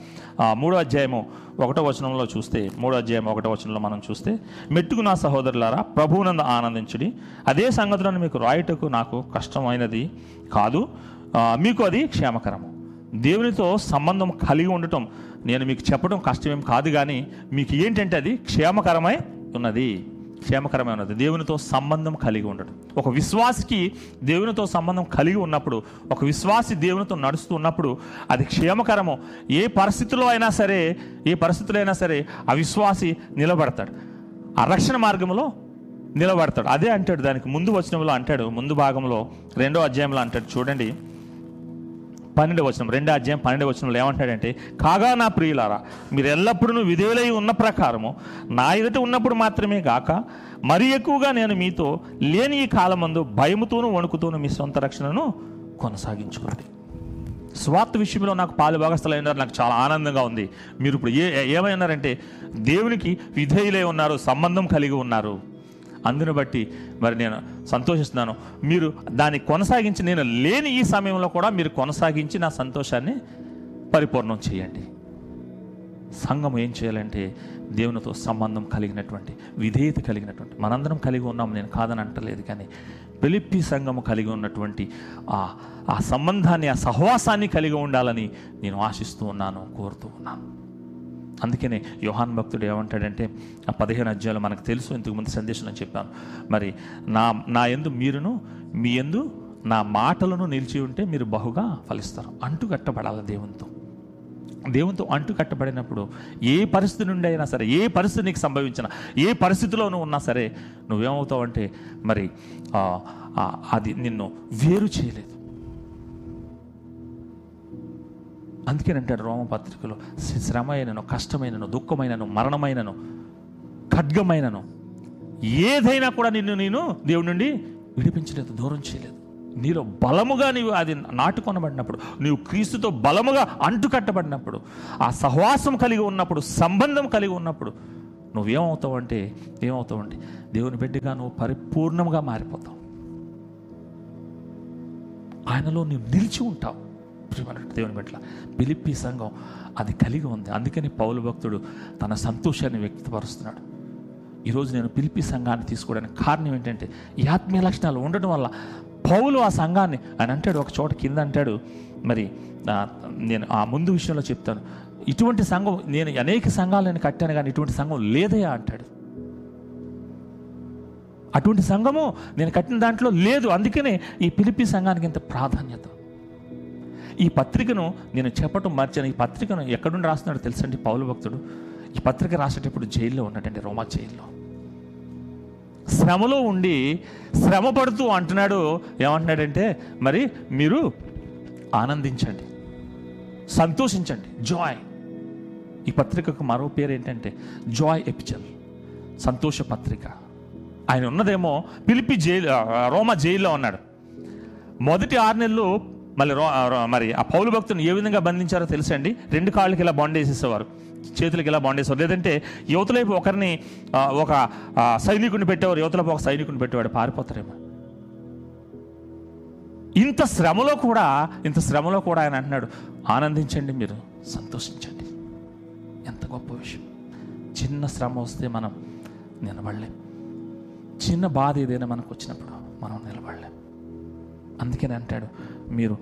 మూడో అధ్యాయము ఒకటో వచనంలో చూస్తే మూడో అధ్యాయం ఒకటో వచనంలో మనం చూస్తే మెట్టుకు నా సహోదరులారా ప్రభువునందు ఆనందించుడి. అదే సంగతులను మీకు రాయటకు నాకు కష్టమైనది కాదు. మీకు అది క్షేమకరము. దేవునితో సంబంధం కలిగి ఉండటం నేను మీకు చెప్పడం కష్టమేం కాదు కానీ మీకు ఏంటంటే అది క్షేమకరమై ఉన్నది. క్షేమకరమైనది దేవునితో సంబంధం కలిగి ఉండడం ఒక విశ్వాసికి దేవునితో సంబంధం కలిగి ఉన్నప్పుడు ఒక విశ్వాసి దేవునితో నడుస్తూ ఉన్నప్పుడు అది క్షేమకరము ఏ పరిస్థితిలో అయినా సరే ఏ పరిస్థితిలో అయినా సరే ఆ విశ్వాసి నిలబడతాడు. ఆ రక్షణ మార్గంలో నిలబడతాడు. అదే అంటాడు దానికి ముందు వచనంలో అంటాడు. ముందు భాగంలో రెండో అధ్యాయంలో అంటాడు. చూడండి. పన్నెండు వచనం రెండో అధ్యాయం పన్నెండు వచనంలో ఏమంటాడంటే కాగా నా ప్రియులారా మీరు ఎల్లప్పుడూ విధేయులై ఉన్న ప్రకారము నా ఎదుట ఉన్నప్పుడు మాత్రమే కాక మరి ఎక్కువగా నేను మీతో లేని ఈ కాలమందు భయముతోనూ వణుకుతోనూ మీ సొంత రక్షణను కొనసాగించుకోండి. స్వార్థ విషయంలో నాకు పాలు భాగస్థలైనారు నాకు చాలా ఆనందంగా ఉంది. మీరు ఇప్పుడు ఏ ఏమైనారంటే దేవునికి విధేయులై ఉన్నారు సంబంధం కలిగి ఉన్నారు. అందును బట్టి మరి నేను సంతోషిస్తున్నాను. మీరు దాన్ని కొనసాగించి నేను లేని ఈ సమయంలో కూడా మీరు కొనసాగించి నా సంతోషాన్ని పరిపూర్ణం చేయండి. సంఘం ఏం చేయాలంటే దేవునితో సంబంధం కలిగినటువంటి విధేయత కలిగినటువంటి మనందరం కలిగి ఉన్నాము నేను కాదని అంటలేదు కానీ పిలిప్పి సంఘము కలిగి ఉన్నటువంటి ఆ ఆ సంబంధాన్ని ఆ సహవాసాన్ని కలిగి ఉండాలని నేను ఆశిస్తూ ఉన్నాను కోరుతూ ఉన్నాను. అందుకనే యోహాన్ భక్తుడు ఏమంటాడంటే ఆ పదిహేను అధ్యాయులు మనకు తెలుసు ఇంతకుముందు సందేశం అని చెప్పాను. మరి నా నా ఎందు మీరును మీ ఎందు నా మాటలను నిలిచి ఉంటే మీరు బహుగా ఫలిస్తారు. అంటు కట్టబడాలి దేవునితో. దేవునితో అంటు కట్టబడినప్పుడు ఏ పరిస్థితి నుండి అయినా సరే ఏ పరిస్థితి నీకు సంభవించినా ఏ పరిస్థితిలో నువ్వు ఉన్నా సరే నువ్వేమవుతావు అంటే మరి అది నిన్ను వేరు చేయలేదు. అందుకని అంటాడు రోమపత్రికలో శ్రమ కష్టమైనను దుఃఖమైనను మరణమైనను ఖడ్గమైనను ఏదైనా కూడా నిన్ను నేను దేవుడి నుండి విడిపించలేదు దూరం చేయలేదు. నీలో బలముగా నీవు అది నాటుకొనబడినప్పుడు నీవు క్రీస్తుతో బలముగా అంటుకట్టబడినప్పుడు ఆ సహవాసం కలిగి ఉన్నప్పుడు సంబంధం కలిగి ఉన్నప్పుడు నువ్వేమవుతావు అంటే ఏమవుతావు అంటే దేవుని బిడ్డగా నువ్వు పరిపూర్ణంగా మారిపోతావు. ఆయనలో నువ్వు నిలిచి ఉంటావు. ప్రియమైనటువంటి దేవుని పట్ల పిలిపి సంఘం అది కలిగి ఉంది. అందుకని పౌలు భక్తుడు తన సంతోషాన్ని వ్యక్తపరుస్తున్నాడు. ఈరోజు నేను పిలిపి సంఘాన్ని తీసుకోవడానికి కారణం ఏంటంటే ఈ ఆత్మీయ లక్షణాలు ఉండడం వల్ల పౌలు ఆ సంఘాన్ని ఆయన అంటాడు ఒక చోట కింద అంటాడు మరి నేను ఆ ముందు విషయంలో చెప్తాను. ఇటువంటి సంఘం నేను అనేక సంఘాలు నేను కట్టాను కానీ ఇటువంటి సంఘం లేదయా అంటాడు. అటువంటి సంఘము నేను కట్టిన దాంట్లో లేదు. అందుకనే ఈ పిలిపి సంఘానికి ఇంత ప్రాధాన్యత. ఈ పత్రికను నేను చెప్పటం మర్చాను. ఈ పత్రికను ఎక్కడుండి రాస్తున్నాడో తెలుసండి పౌలు భక్తుడు? ఈ పత్రిక రాసేటప్పుడు జైల్లో ఉన్నాడండి రోమా జైల్లో. శ్రమలో ఉండి శ్రమ పడుతూ అంటున్నాడు. ఏమంటున్నాడంటే మరి మీరు ఆనందించండి సంతోషించండి. జాయ్. ఈ పత్రికకు మరో పేరు ఏంటంటే జాయ్ ఎపిచల్ సంతోష పత్రిక. ఆయన ఉన్నదేమో పిలిపి జైలు రోమా జైల్లో ఉన్నాడు. మొదటి ఆరు నెలలు మళ్ళీ రో- మరి ఆ పౌలు భక్తుని ఏ విధంగా బంధించారో తెలుసండి? రెండు కాళ్ళకి ఇలా బాండ్ వేసేసేవారు. చేతులకి ఇలా బాండ్ వేసేవారు. లేదంటే యువతలైపు ఒకరిని ఒక సైనికుని పెట్టేవారు యువతలైపు ఒక సైనికుని పెట్టేవాడు పారిపోతారేమో. ఇంత శ్రమలో కూడా ఇంత శ్రమలో కూడా ఆయన అంటున్నాడు ఆనందించండి మీరు సంతోషించండి. ఎంత గొప్ప విషయం. చిన్న శ్రమ వస్తే మనం నిలబడలేం. చిన్న బాధ ఏదైనా మనకు వచ్చినప్పుడు మనం నిలబడలేం. అందుకని అంటాడు మీరు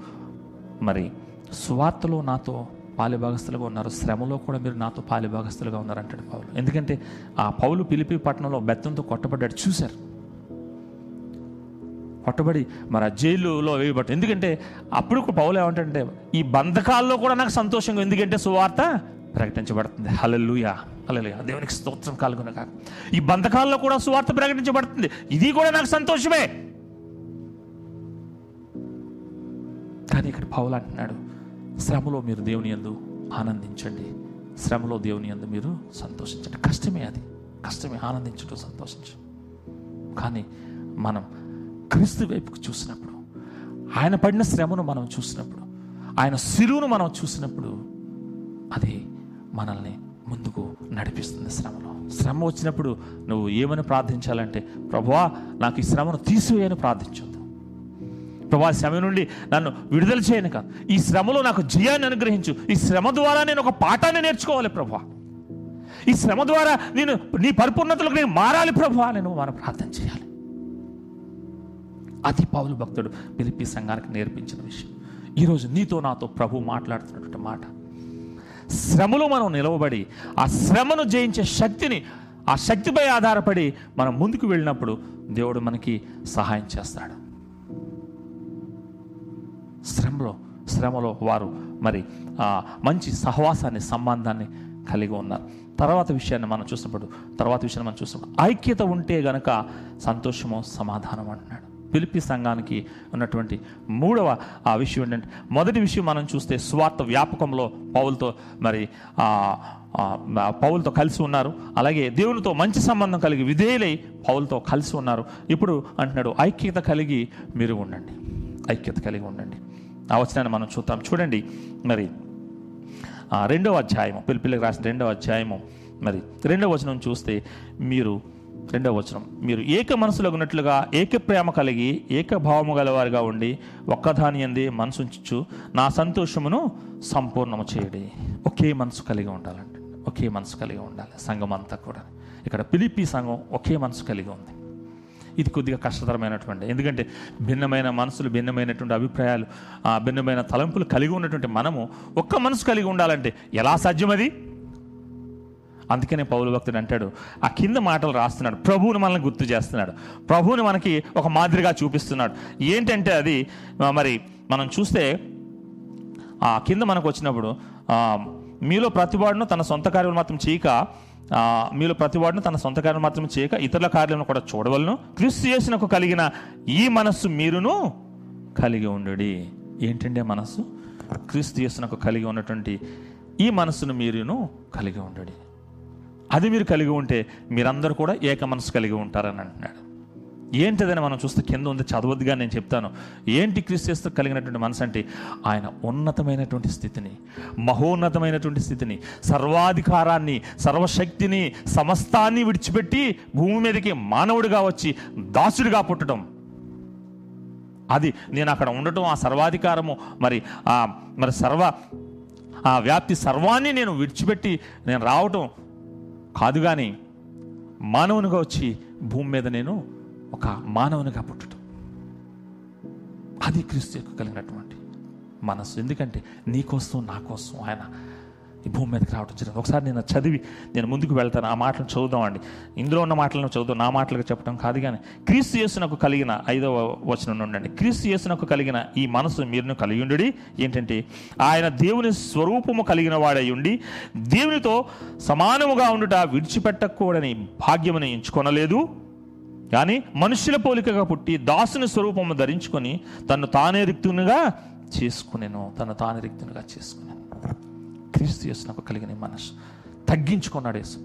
మరి స్వార్థలో నాతో పాలిభాగస్తులుగా ఉన్నారు శ్రమలో కూడా మీరు నాతో పాలిభాగస్తులుగా ఉన్నారు అంటాడు పౌలు. ఎందుకంటే ఆ పౌలు పిలిపి పట్టణంలో బెత్తంతో కొట్టబడ్డాడు చూశారు? కొట్టబడి మరి ఆ జైలులో వేయబట్టు ఎందుకంటే అప్పుడు పౌలు ఏమంటే ఈ బంధకాల్లో కూడా నాకు సంతోషంగా ఎందుకంటే సువార్త ప్రకటించబడుతుంది. హలలుయా హలలుయా దేవునికి స్తోత్రం కలుగున ఈ బంధకాల్లో కూడా సువార్త ప్రకటించబడుతుంది. ఇది కూడా నాకు సంతోషమే. కానీ ఇక్కడ పౌలు అంటున్నాడు శ్రమలో మీరు దేవుని యందు ఆనందించండి. శ్రమలో దేవుని యందు మీరు సంతోషించండి. కష్టమే అది. కష్టమే. ఆనందించడం సంతోషించడం కానీ మనం క్రీస్తు వైపుకు చూసినప్పుడు ఆయన పడిన శ్రమను మనం చూసినప్పుడు ఆయన సిలువును మనం చూసినప్పుడు అది మనల్ని ముందుకు నడిపిస్తుంది శ్రమలో. శ్రమ వచ్చినప్పుడు నువ్వు ఏమని ప్రార్థించాలంటే ప్రభువా నాకు ఈ శ్రమను తీసివేయని ప్రార్థించు. ప్రభా శ్రమ నుండి నన్ను విడుదల చేయను కాదు ఈ శ్రమలో నాకు జయాన్ని అనుగ్రహించు. ఈ శ్రమ ద్వారా నేను ఒక పాఠాన్ని నేర్చుకోవాలి ప్రభా. ఈ శ్రమ ద్వారా నేను నీ పరిపూర్ణతలకు నేను మారాలి ప్రభా నేను మనం ప్రార్థన చేయాలి. అతి పౌలు భక్తుడు పిలిపి సంఘానికి నేర్పించిన విషయం. ఈరోజు నీతో నాతో ప్రభు మాట్లాడుతున్నటువంటి మాట. శ్రమలో మనం నిలవబడి ఆ శ్రమను జయించే శక్తిని ఆ శక్తిపై ఆధారపడి మనం ముందుకు వెళ్ళినప్పుడు దేవుడు మనకి సహాయం చేస్తాడు. శ్రమలో శ్రమలో వారు మరి మంచి సహవాసాన్ని సంబంధాన్ని కలిగి ఉన్నారు. తర్వాత విషయాన్ని మనం చూసినప్పుడు తర్వాత విషయాన్ని మనం చూసినప్పుడు ఐక్యత ఉంటే గనక సంతోషము సమాధానం అంటున్నాడు. పిలిపి సంఘానికి ఉన్నటువంటి మూడవ ఆ విషయం ఏంటంటే మొదటి విషయం మనం చూస్తే స్వార్థ వ్యాపకంలో పౌలతో మరి పౌలతో కలిసి ఉన్నారు. అలాగే దేవునితో మంచి సంబంధం కలిగి విధేయులై పౌలతో కలిసి ఉన్నారు. ఇప్పుడు అంటున్నాడు ఐక్యత కలిగి మీరు ఉండండి. ఐక్యత కలిగి ఉండండి. ఆ వచనాన్ని మనం చూద్దాం. చూడండి మరి ఆ, రెండవ అధ్యాయము పిలిపిల్లకి రాసిన రెండవ అధ్యాయము మరి రెండవ వచనం చూస్తే మీరు రెండవ వచనం మీరు ఏక మనసులో ఉన్నట్లుగా ఏక ప్రేమ కలిగి ఏక భావము గలవారిగా ఉండి ఒక్కదాని అందే మనసుంచు నా సంతోషమును సంపూర్ణము చేయడి. ఒకే మనసు కలిగి ఉండాలండి ఒకే మనసు కలిగి ఉండాలి సంఘం అంతా కూడా. ఇక్కడ పిలిపి సంఘం ఒకే మనసు కలిగి ఉంది. ఇది కొద్దిగా కష్టతరమైనటువంటి ఎందుకంటే భిన్నమైన మనసులు భిన్నమైనటువంటి అభిప్రాయాలు ఆ భిన్నమైన తలంపులు కలిగి ఉన్నటువంటి మనము ఒక్క మనసు కలిగి ఉండాలంటే ఎలా సాధ్యం అది? అందుకనే పౌరు భక్తుడు అంటాడు ఆ కింద మాటలు రాస్తున్నాడు ప్రభువుని మనల్ని గుర్తు చేస్తున్నాడు ప్రభువుని మనకి ఒక మాదిరిగా చూపిస్తున్నాడు. ఏంటంటే అది మరి మనం చూస్తే ఆ కింద మనకు వచ్చినప్పుడు మీలో ప్రతివాడును తన సొంత కార్యం మాత్రం చేయక మీలో ప్రతివాడును తన సొంత కార్యం మాత్రం చేయక ఇతరుల కార్యాలను కూడా చూడవలను. క్రీస్తు చేసినకు కలిగిన ఈ మనస్సు మీరును కలిగి ఉండుడి. ఏంటంటే మనస్సు? క్రీస్తు చేసినకు కలిగి ఉన్నటువంటి ఈ మనస్సును మీరును కలిగి ఉండడి. అది మీరు కలిగి ఉంటే మీరందరూ కూడా ఏక మనసు కలిగి ఉంటారని అంటున్నాడు. ఏంటిదని మనం చూస్తే కింద ఉంది చదవద్దుగా నేను చెప్తాను. ఏంటి క్రీస్తు కలిగినటువంటి మనసు అంటే ఆయన ఉన్నతమైనటువంటి స్థితిని మహోన్నతమైనటువంటి స్థితిని సర్వాధికారాన్ని సర్వశక్తిని సమస్తాన్ని విడిచిపెట్టి భూమి మీదకి మానవుడిగా వచ్చి దాసుడిగా పుట్టడం. అది నేను అక్కడ ఉండటం ఆ సర్వాధికారము మరి ఆ మరి సర్వ ఆ వ్యాప్తి సర్వాన్ని నేను విడిచిపెట్టి నేను రావటం కాదు కానీ మానవునిగా వచ్చి భూమి మీద నేను ఒక మానవునిగా పుట్టడం అది క్రీస్తు యొక్క కలిగినటువంటి మనసు ఎందుకంటే నీ కోసం నా కోసం ఆయన ఈ భూమి మీదకి రావడం జరిగింది. ఒకసారి నేను చదివి నేను ముందుకు వెళ్తాను. ఆ మాటలు చదువుదామండి. ఇందులో ఉన్న మాటలను చదువు నా మాటలుగా చెప్పడం కాదు కానీ క్రీస్తు యేసునకు కలిగిన ఐదవ వచనం ఉండండి. క్రీస్తు యేసునకు కలిగిన ఈ మనసు మీరును కలిగి ఉండి ఏంటంటే ఆయన దేవుని స్వరూపము కలిగిన వాడై ఉండి దేవునితో సమానముగా ఉండుట విడిచిపెట్టకూడని భాగ్యమును ఎంచుకొనలేదు. కానీ మనుషుల పోలికగా పుట్టి దాసుని స్వరూపము ధరించుకొని తను తానే రిక్తునిగా చేసుకునేను తను తానే రిక్తునిగా చేసుకునేను. క్రీస్తు చేసినకు కలిగిన మనసు తగ్గించుకున్నాడు యేసు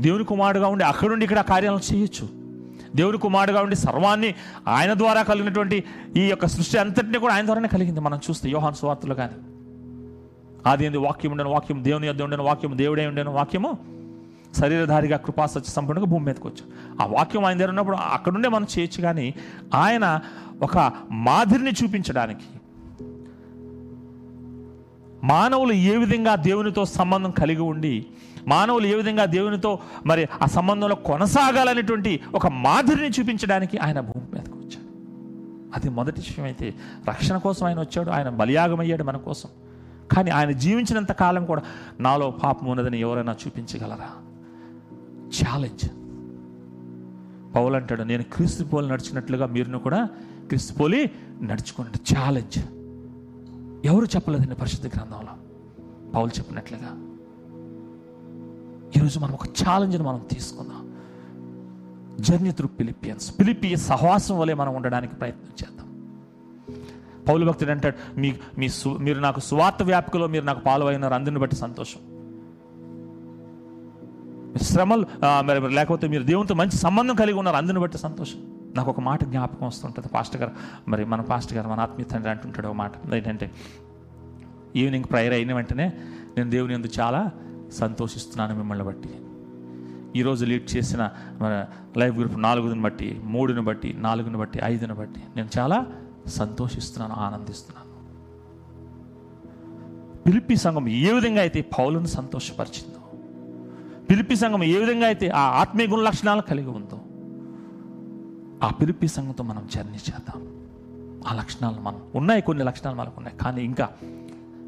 దేవుని కుమారుడుగా ఉండి అక్కడుండి ఇక్కడ కార్యాలను చేయొచ్చు. దేవుని కుమారుడుగా ఉండి సర్వాన్ని ఆయన ద్వారా కలిగినటువంటి ఈ యొక్క సృష్టి అంతటిని కూడా ఆయన ద్వారానే కలిగింది. మనం చూస్తే యోహాన్ సువార్తలు కానీ ఆది ఏంది వాక్యం ఉండను వాక్యం దేవుని యొద్ద ఉండను వాక్యం దేవుడే ఉండను వాక్యము శరీరధారిగా కృపా సత్య సంపూర్ణంగా భూమి మీదకి వచ్చాం. ఆ వాక్యం ఆయన దగ్గర ఉన్నప్పుడు అక్కడుండే మనం చేయొచ్చు కానీ ఆయన ఒక మాదిరిని చూపించడానికి మానవులు ఏ విధంగా దేవునితో సంబంధం కలిగి ఉండి మానవులు ఏ విధంగా దేవునితో మరి ఆ సంబంధంలో కొనసాగాలనేటువంటి ఒక మాదిరిని చూపించడానికి ఆయన భూమి మీదకి వచ్చాడు. అది మొదటి విషయం అయితే రక్షణ కోసం ఆయన వచ్చాడు ఆయన బలియాగం అయ్యాడు మన కోసం. కానీ ఆయన జీవించినంత కాలం కూడా నాలో పాపం ఉన్నదని ఎవరైనా చూపించగలరా? ఛాలెంజ్ పౌలు అంటాడు నేను క్రీస్తు పోలి నడిచినట్లుగా మీరును కూడా క్రీస్తు పోలి నడుచుకోండి ఛాలెంజ్ ఎవరు చెప్పలేదండి పరిశుద్ధ గ్రంథంలో? పౌలు చెప్పినట్లుగా. ఈరోజు మనం ఒక ఛాలెంజ్ని మనం తీసుకుందాం. జర్నీ త్రూ ఫిలిపియన్స్ ఫిలిపియ సహవాసం వలె మనం ఉండడానికి ప్రయత్నం చేద్దాం. పౌలు భక్తుడు అంటాడు మీ మీ సు మీరు నాకు సువార్త వ్యాపికలో మీరు నాకు పాలు అందరిని బట్టి సంతోషం. శ్రమలు మరి లేకపోతే మీరు దేవునితో మంచి సంబంధం కలిగి ఉన్నారు అందుని బట్టి సంతోషం. నాకు ఒక మాట జ్ఞాపకం వస్తుంటుంది. పాస్టర్ గారు మరి మన పాస్టర్ గారు మన ఆత్మీయ తండ్రి అంటుంటాడు ఒక మాట. ఏంటంటే ఈవినింగ్ ప్రేయర్ అయిన వెంటనే నేను దేవుని ఎందుకు చాలా సంతోషిస్తున్నాను మిమ్మల్ని బట్టి. ఈరోజు లీడ్ చేసిన మన లైఫ్ గ్రూప్ నాలుగుని బట్టి మూడుని బట్టి నాలుగుని బట్టి ఐదుని బట్టి నేను చాలా సంతోషిస్తున్నాను ఆనందిస్తున్నాను. పిలిపి సంఘం ఏ విధంగా అయితే పౌలను సంతోషపరిచింది పిలిపి సంఘం ఏ విధంగా అయితే ఆ ఆత్మీయ గుణ లక్షణాలు కలిగి ఉందో ఆ పిలిపి సంఘంతో మనం జర్నీ చేద్దాం. ఆ లక్షణాలు మనం ఉన్నాయి కొన్ని లక్షణాలు మనకు ఉన్నాయి కానీ ఇంకా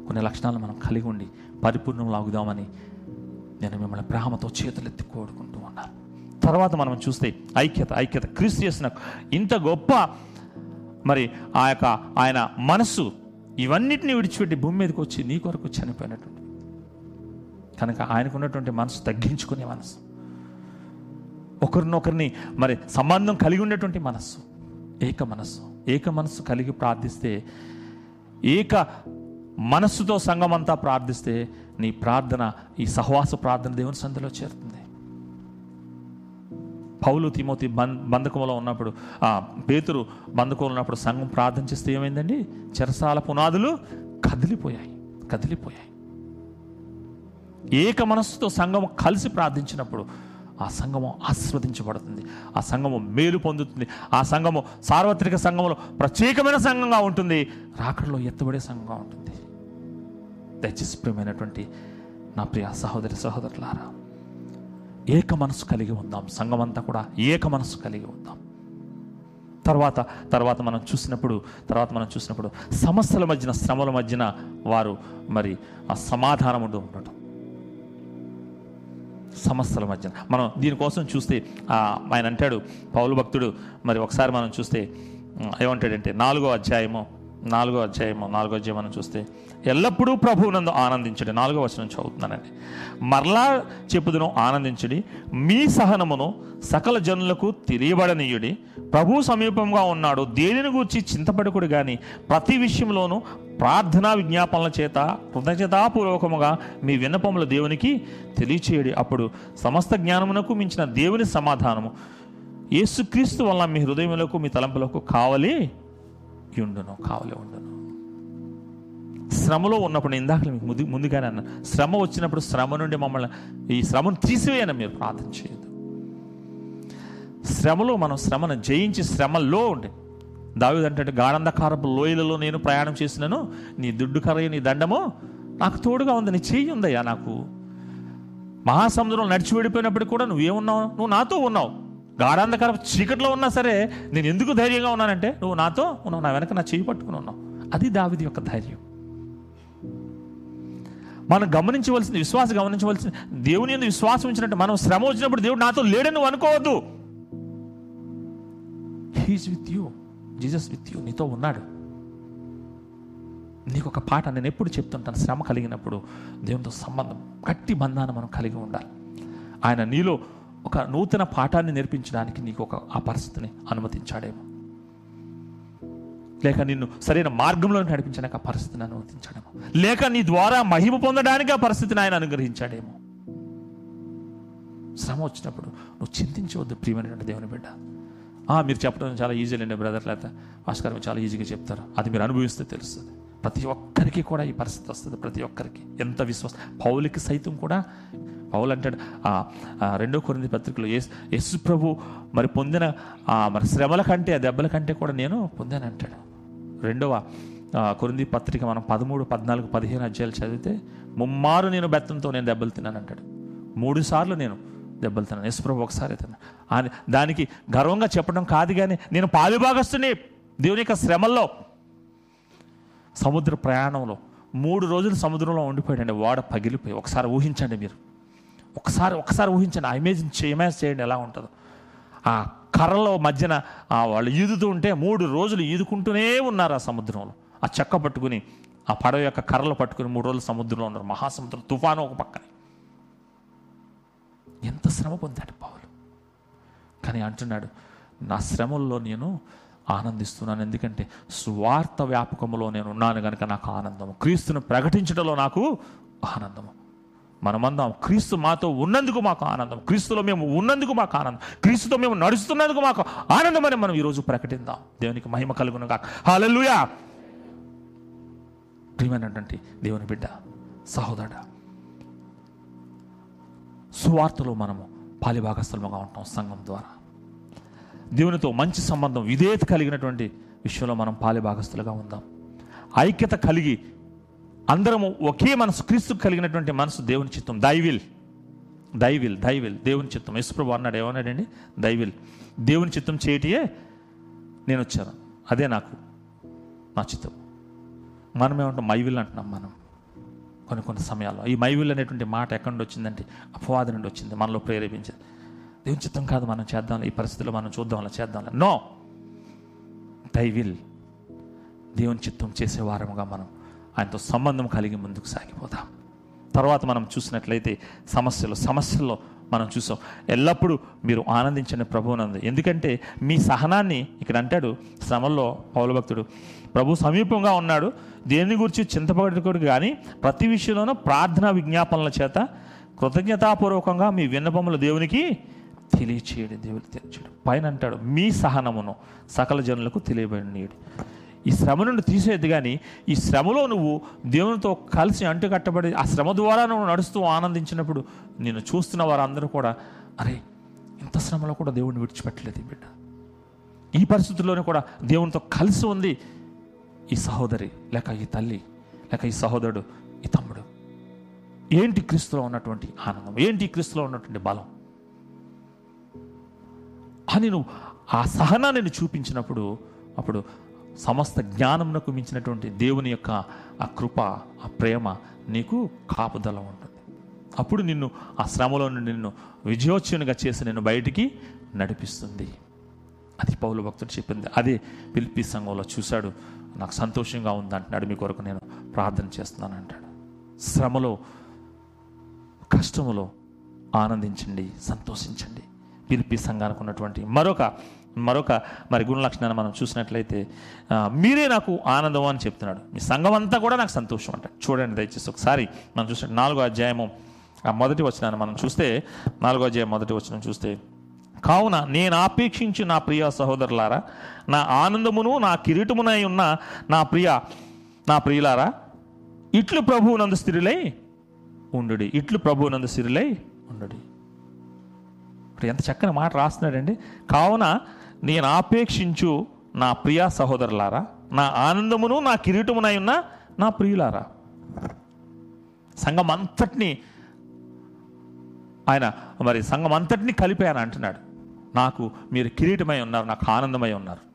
కొన్ని లక్షణాలు మనం కలిగి ఉండి పరిపూర్ణంలో ఆగుదామని నేను మిమ్మల్ని ప్రేమతో చేతులెత్తి కోరుకుంటూ ఉన్నాను. తర్వాత మనం చూస్తే ఐక్యత ఐక్యత. క్రీస్తు చేసిన ఇంత గొప్ప మరి ఆ యొక్క ఆయన మనస్సు ఇవన్నిటిని విడిచిపెట్టి భూమి మీదకి వచ్చి నీ కొరకు చనిపోయినట్టు కనుక ఆయనకు ఉన్నటువంటి మనసు తగ్గించుకునే మనసు. ఒకరినొకరిని మరి సంబంధం కలిగి ఉండేటువంటి మనస్సు ఏక మనస్సు ఏక మనస్సు కలిగి ప్రార్థిస్తే ఏక మనస్సుతో సంఘం అంతా ప్రార్థిస్తే నీ ప్రార్థన ఈ సహవాస ప్రార్థన దేవుని సంధిలో చేరుతుంది. పౌలు తిమోతి బం బంధకంలో ఉన్నప్పుడు ఆ, పేతురు బంధకంలో ఉన్నప్పుడు సంఘం ప్రార్థన చేస్తే ఏమైందండి? చెరసాల పునాదులు కదిలిపోయాయి కదిలిపోయాయి. ఏక మనస్సుతో సంఘం కలిసి ప్రార్థించినప్పుడు ఆ సంఘము ఆస్వాదించబడుతుంది ఆ సంఘము మేలు పొందుతుంది. ఆ సంఘము సార్వత్రిక సంఘంలో ప్రత్యేకమైన సంఘంగా ఉంటుంది. రాకడలో ఎత్తబడే సంఘంగా ఉంటుంది. దయచేసి ప్రియమైనటువంటి నా ప్రియ సహోదరి సహోదరులారా ఏక మనసు కలిగి ఉందాం. సంఘం అంతా కూడా ఏక మనసు కలిగి ఉందాం. తర్వాత తర్వాత మనం చూసినప్పుడు తర్వాత మనం చూసినప్పుడు సమస్యల మధ్యన శ్రమల మధ్యన వారు మరి ఆ సమాధానం ఉండటం. సమస్యల మధ్యన. మనం దీనికోసం చూస్తే ఆయన అంటాడు పౌలు భక్తుడు మరి ఒకసారి మనం చూస్తే ఏమంటాడంటే నాలుగో అధ్యాయము నాలుగో అధ్యాయము నాలుగో అధ్యాయం మనం చూస్తే ఎల్లప్పుడూ ప్రభువునందు ఆనందించడి. నాలుగో వచనం చదువుతున్నానండి. మరలా చెప్పుదును ఆనందించడి. మీ సహనమును సకల జనులకు తెలియబడనీయుడి. ప్రభు సమీపంగా ఉన్నాడు. దేనిని గూర్చి చింతపడకుడు కానీ ప్రతి విషయంలోనూ ప్రార్థనా విజ్ఞాపనల చేత కృతజ్ఞతాపూర్వకముగా మీ విన్నపముల దేవునికి తెలియచేయడి. అప్పుడు సమస్త జ్ఞానమునకు మించిన దేవుని సమాధానము యేసుక్రీస్తు వల్ల మీ హృదయములకు మీ తలంపులకు కావలి ఉండును కావలి ఉండును. శ్రమలో ఉన్నప్పుడు నేను ఇందాక మీకు ముందు ముందుగానే అన్నా శ్రమ వచ్చినప్పుడు శ్రమ నుండి మమ్మల్ని ఈ శ్రమను తీసివేయన మీరు ప్రార్థన చేయదు శ్రమలో మనం శ్రమను జయించి శ్రమలో ఉండే దావిది అంటే గాఢంధకారపు లోయలలో నేను ప్రయాణం చేసినాను నీ దుడ్డు కరయ్య నీ దండము నాకు తోడుగా ఉంది నీ చెయ్యి ఉందయ్యా నాకు. మహాసముద్రం నడిచి వెళ్ళిపోయినప్పుడు కూడా నువ్వేమున్నావు నువ్వు నాతో ఉన్నావు. గాఢాంధకారపు చీకట్లో ఉన్నా సరే నేను ఎందుకు ధైర్యంగా ఉన్నానంటే నువ్వు నాతో ఉన్నావు నా వెనక నా చేయి పట్టుకుని ఉన్నావు. అది దావిది యొక్క ధైర్యం. మనం గమనించవలసింది విశ్వాసం గమనించవలసింది దేవుని ఎందుకు విశ్వాసం ఉంచినట్టు మనం శ్రమ వచ్చినప్పుడు దేవుడు నాతో లేడని నువ్వు అనుకోవద్దు. He's with you Jesus with you నీతో ఉన్నాడు. నీకు ఒక పాట నేను ఎప్పుడు చెప్తుంటాను శ్రమ కలిగినప్పుడు దేవునితో సంబంధం గట్టి బంధాన్ని మనం కలిగి ఉండాలి. ఆయన నీలో ఒక నూతన పాఠాన్ని నేర్పించడానికి నీకు ఒక ఆ పరిస్థితిని అనుమతించాడేమో. లేక నిన్ను సరైన మార్గంలో నడిపించడానికి ఆ పరిస్థితిని అనుమతించాడేమో లేక నీ ద్వారా మహిమ పొందడానికి ఆ పరిస్థితిని ఆయన అనుగ్రహించాడేమో. శ్రమ వచ్చినప్పుడు నువ్వు చింతించవద్దు ప్రియమైనటువంటి దేవుని బిడ్డ. "ఆ, మీరు చెప్పడం చాలా ఈజీ అండి బ్రదర్ లేకపోతే భాస్కర్ చాలా ఈజీగా చెప్తారు. అది మీరు అనుభవిస్తే తెలుస్తుంది. ప్రతి ఒక్కరికి కూడా ఈ పరిస్థితి వస్తుంది ప్రతి ఒక్కరికి. ఎంత విశ్వాసం పౌలకి సైతం కూడా పౌలు అంటాడు ఆ, రెండో కొరింది పత్రికలో యేసు ప్రభు మరి పొందిన మరి శ్రమల కంటే ఆ దెబ్బల కంటే కూడా నేను పొందాను అంటాడు. రెండవ కొరింది పత్రిక మనం పదమూడు పద్నాలుగు పదిహేను అధ్యాయాలు చదివితే ముమ్మారు నేను బెత్తంతో నేను దెబ్బలు తిన్నాను అంటాడు. మూడు సార్లు నేను దెబ్బలు తిన్నాను. యేసుప్రభు ఒకసారి తిన్నాను దానికి గర్వంగా చెప్పడం కాదు కానీ నేను పాలుభాగస్తుని దేవుని యొక్క శ్రమల్లో సముద్ర ప్రయాణంలో మూడు రోజులు సముద్రంలో ఉండిపోయాడండి. ఓడ పగిలిపోయి. ఒకసారి ఊహించండి మీరు. ఒకసారి ఒకసారి ఊహించండి. ఆ ఇమేజ్ ఇమేజ్ చేయండి ఎలా ఉంటుందో. ఆ కర్రలో మధ్యన వాళ్ళు ఈదుతూ ఉంటే మూడు రోజులు ఈదుకుంటూనే ఉన్నారు ఆ సముద్రంలో. ఆ చెక్క పట్టుకుని ఆ పడవ యొక్క కర్రలు పట్టుకుని మూడు రోజులు సముద్రంలో ఉన్నారు. మహాసముద్రం తుఫాను ఒక పక్కన. ఎంత శ్రమ పొందాడు పౌలు. కానీ అంటున్నాడు నా శ్రమల్లో నేను ఆనందిస్తున్నాను. ఎందుకంటే స్వార్థ వ్యాపకంలో నేను ఉన్నాను కనుక నాకు ఆనందము. క్రీస్తును ప్రకటించడంలో నాకు ఆనందము. మనమందాం క్రీస్తు మాతో ఉన్నందుకు మాకు ఆనందం. క్రీస్తులో మేము ఉన్నందుకు మాకు ఆనందం. క్రీస్తుతో మేము నడుస్తున్నందుకు మాకు ఆనందం అని మనం ఈరోజు ప్రకటిద్దాం. దేవునికి మహిమ కలుగును కాక హాలెలూయా ప్రియమైనటువంటి దేవుని బిడ్డ సహోదరుడ సువార్తలో మనము పాలిభాగస్థలముగా ఉంటాం సంఘం ద్వారా. దేవునితో మంచి సంబంధం విధేయత కలిగినటువంటి విషయంలో మనం పాలిభాగస్తులుగా ఉందాం. ఐక్యత కలిగి అందరము ఒకే మనసు క్రీస్తు కలిగినటువంటి మనసు దేవుని చిత్తం. దైవిల్ దైవిల్ దైవిల్ దేవుని చిత్తం. యశ్ప్రభు అన్నాడు ఏమన్నాడండి? దైవిల్ దేవుని చిత్తం చేయటియే నేను వచ్చాను. అదే నాకు నా చిత్తం. మనం ఏమంటాం మైవిల్ అంటున్నాం మనం. కొన్ని కొన్ని సమయాల్లో. ఈ మైవిల్ అనేటువంటి మాట ఎక్కడి నుండి వచ్చిందంటే అపవాది నుండి వచ్చింది మనలో ప్రేరేపించింది. దేవుని చిత్తం కాదు మనం చేద్దాం ఈ పరిస్థితిలో మనం చూద్దాం అలా చేద్దాం నో దైవిల్ దేవుని చిత్తం చేసే వారముగా మనం. ఆయనతో సంబంధం కలిగి ముందుకు సాగిపోదాం. తర్వాత మనం చూసినట్లయితే సమస్యలు సమస్యల్లో మనం చూసాం. ఎల్లప్పుడూ మీరు ఆనందించండి ప్రభువునందు ఎందుకంటే మీ సహనాన్ని ఇక్కడ అంటాడు శ్రమల్లో పౌల భక్తుడు. ప్రభు సమీపంగా ఉన్నాడు. దేని గురించి చింతపడకూడదు కానీ ప్రతి విషయంలోనూ ప్రార్థన విజ్ఞాపనల చేత కృతజ్ఞతాపూర్వకంగా మీ విన్నపములు దేవునికి తెలియచేయడు దేవుడు తెలియచేయడు పైన అంటాడు మీ సహనమును సకల జనులకు తెలియబడినీయుడు ఈ శ్రమ నుండి తీసేది కానీ ఈ శ్రమలో నువ్వు దేవునితో కలిసి అంటుకట్టబడి ఆ శ్రమ ద్వారా నువ్వు నడుస్తూ ఆనందించినప్పుడు నేను చూస్తున్న వారందరూ కూడా అరే ఇంత శ్రమలో కూడా దేవుడిని విడిచిపెట్టలేదు ఈ బిడ్డ. ఈ పరిస్థితుల్లోనే కూడా దేవునితో కలిసి ఉంది ఈ సహోదరి లేక ఈ తల్లి లేక ఈ సహోదరుడు ఈ తమ్ముడు. ఏంటి క్రీస్తులో ఉన్నటువంటి ఆనందం? ఏంటి క్రీస్తులో ఉన్నటువంటి బలం? అని నువ్వు ఆ సహనాన్ని చూపించినప్పుడు అప్పుడు సమస్త జ్ఞానమునకు మించినటువంటి దేవుని యొక్క ఆ కృప ఆ ప్రేమ నీకు కాపుదల ఉంటుంది. అప్పుడు నిన్ను ఆ శ్రమలో నుండి నిన్ను విజయోత్సవునిగా చేసి నిన్ను బయటికి నడిపిస్తుంది. అది పౌలు భక్తుడు చెప్పింది. అదే పిలిపి సంఘంలో చూశాడు. నాకు సంతోషంగా ఉంది అంటున్నాడు. మీ కొరకు నేను ప్రార్థన చేస్తున్నాను అంటాడు. శ్రమలో కష్టములో ఆనందించండి సంతోషించండి. పిలిపి సంఘానికి ఉన్నటువంటి మరొక మరొక మరి గుణ లక్షణాన్ని మనం చూసినట్లయితే మీరే నాకు ఆనందం అని చెప్తున్నాడు. మీ సంఘం అంతా కూడా నాకు సంతోషం అంట. చూడండి దయచేసి ఒకసారి మనం చూసినట్టు నాలుగో అధ్యాయము ఆ మొదటి వచనాన్ని మనం చూస్తే నాలుగో అధ్యాయం మొదటి వచనం చూస్తే కావున నేను ఆపేక్షించి నా ప్రియ సహోదరులారా నా ఆనందమును నా కిరీటమునై ఉన్న నా ప్రియ నా ప్రియులారా ఇట్లు ప్రభువు నందు స్థిరులై ఉండు ఇట్లు ప్రభువు నందు స్థిరులై ఉండు ఎంత చక్కని మాట రాస్తున్నాడండి. కావున నేను ఆపేక్షించు నా ప్రియా సహోదరులారా నా ఆనందమును నా కిరీటమునై ఉన్న నా ప్రియులారా. సంఘం అంతటిని ఆయన మరి సంఘం అంతటిని కలిపి అంటున్నాడు. నాకు మీరు కిరీటమై ఉన్నారు నాకు ఆనందమై ఉన్నారు.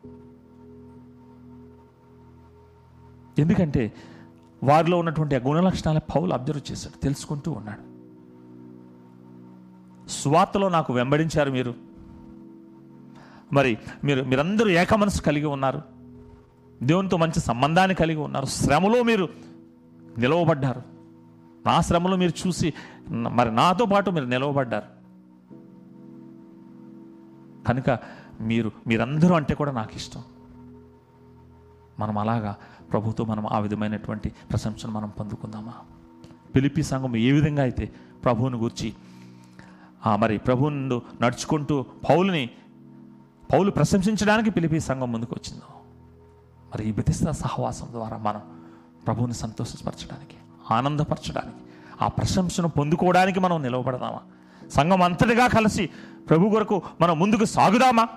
ఎందుకంటే వారిలో ఉన్నటువంటి ఆ గుణ లక్షణాల పౌలు అబ్జర్వ్ చేశాడు తెలుసుకుంటూ ఉన్నాడు. స్వార్థలో నాకు వెంబడించారు మీరు. మరి మీరు మీరందరూ ఏక మనసు కలిగి ఉన్నారు. దేవునితో మంచి సంబంధాన్ని కలిగి ఉన్నారు. శ్రమలో మీరు నిలవబడ్డారు. నా శ్రమలో మీరు చూసి మరి నాతో పాటు మీరు నిలవబడ్డారు. కనుక మీరు మీరందరూ అంటే కూడా నాకు ఇష్టం. మనం అలాగా ప్రభుతో మనం ఆ విధమైనటువంటి ప్రశంసను మనం పొందుకుందామా? పిలిపి సంఘం ఏ విధంగా అయితే ప్రభువుని గూర్చి మరి ప్రభువును నడుచుకుంటూ పౌలుని పౌలు ప్రశంసించడానికి పిలిపి సంఘం ముందుకు వచ్చిందో? మరి ఈ బెతిస్త సహవాసం ద్వారా మనం ప్రభువుని సంతోషపరచడానికి ఆనందపరచడానికి ఆ ప్రశంసను పొందుకోవడానికి మనం నిలవబడదామా? సంఘం అంతటిగా కలిసి ప్రభు కొరకు మనం ముందుకు సాగుదామా?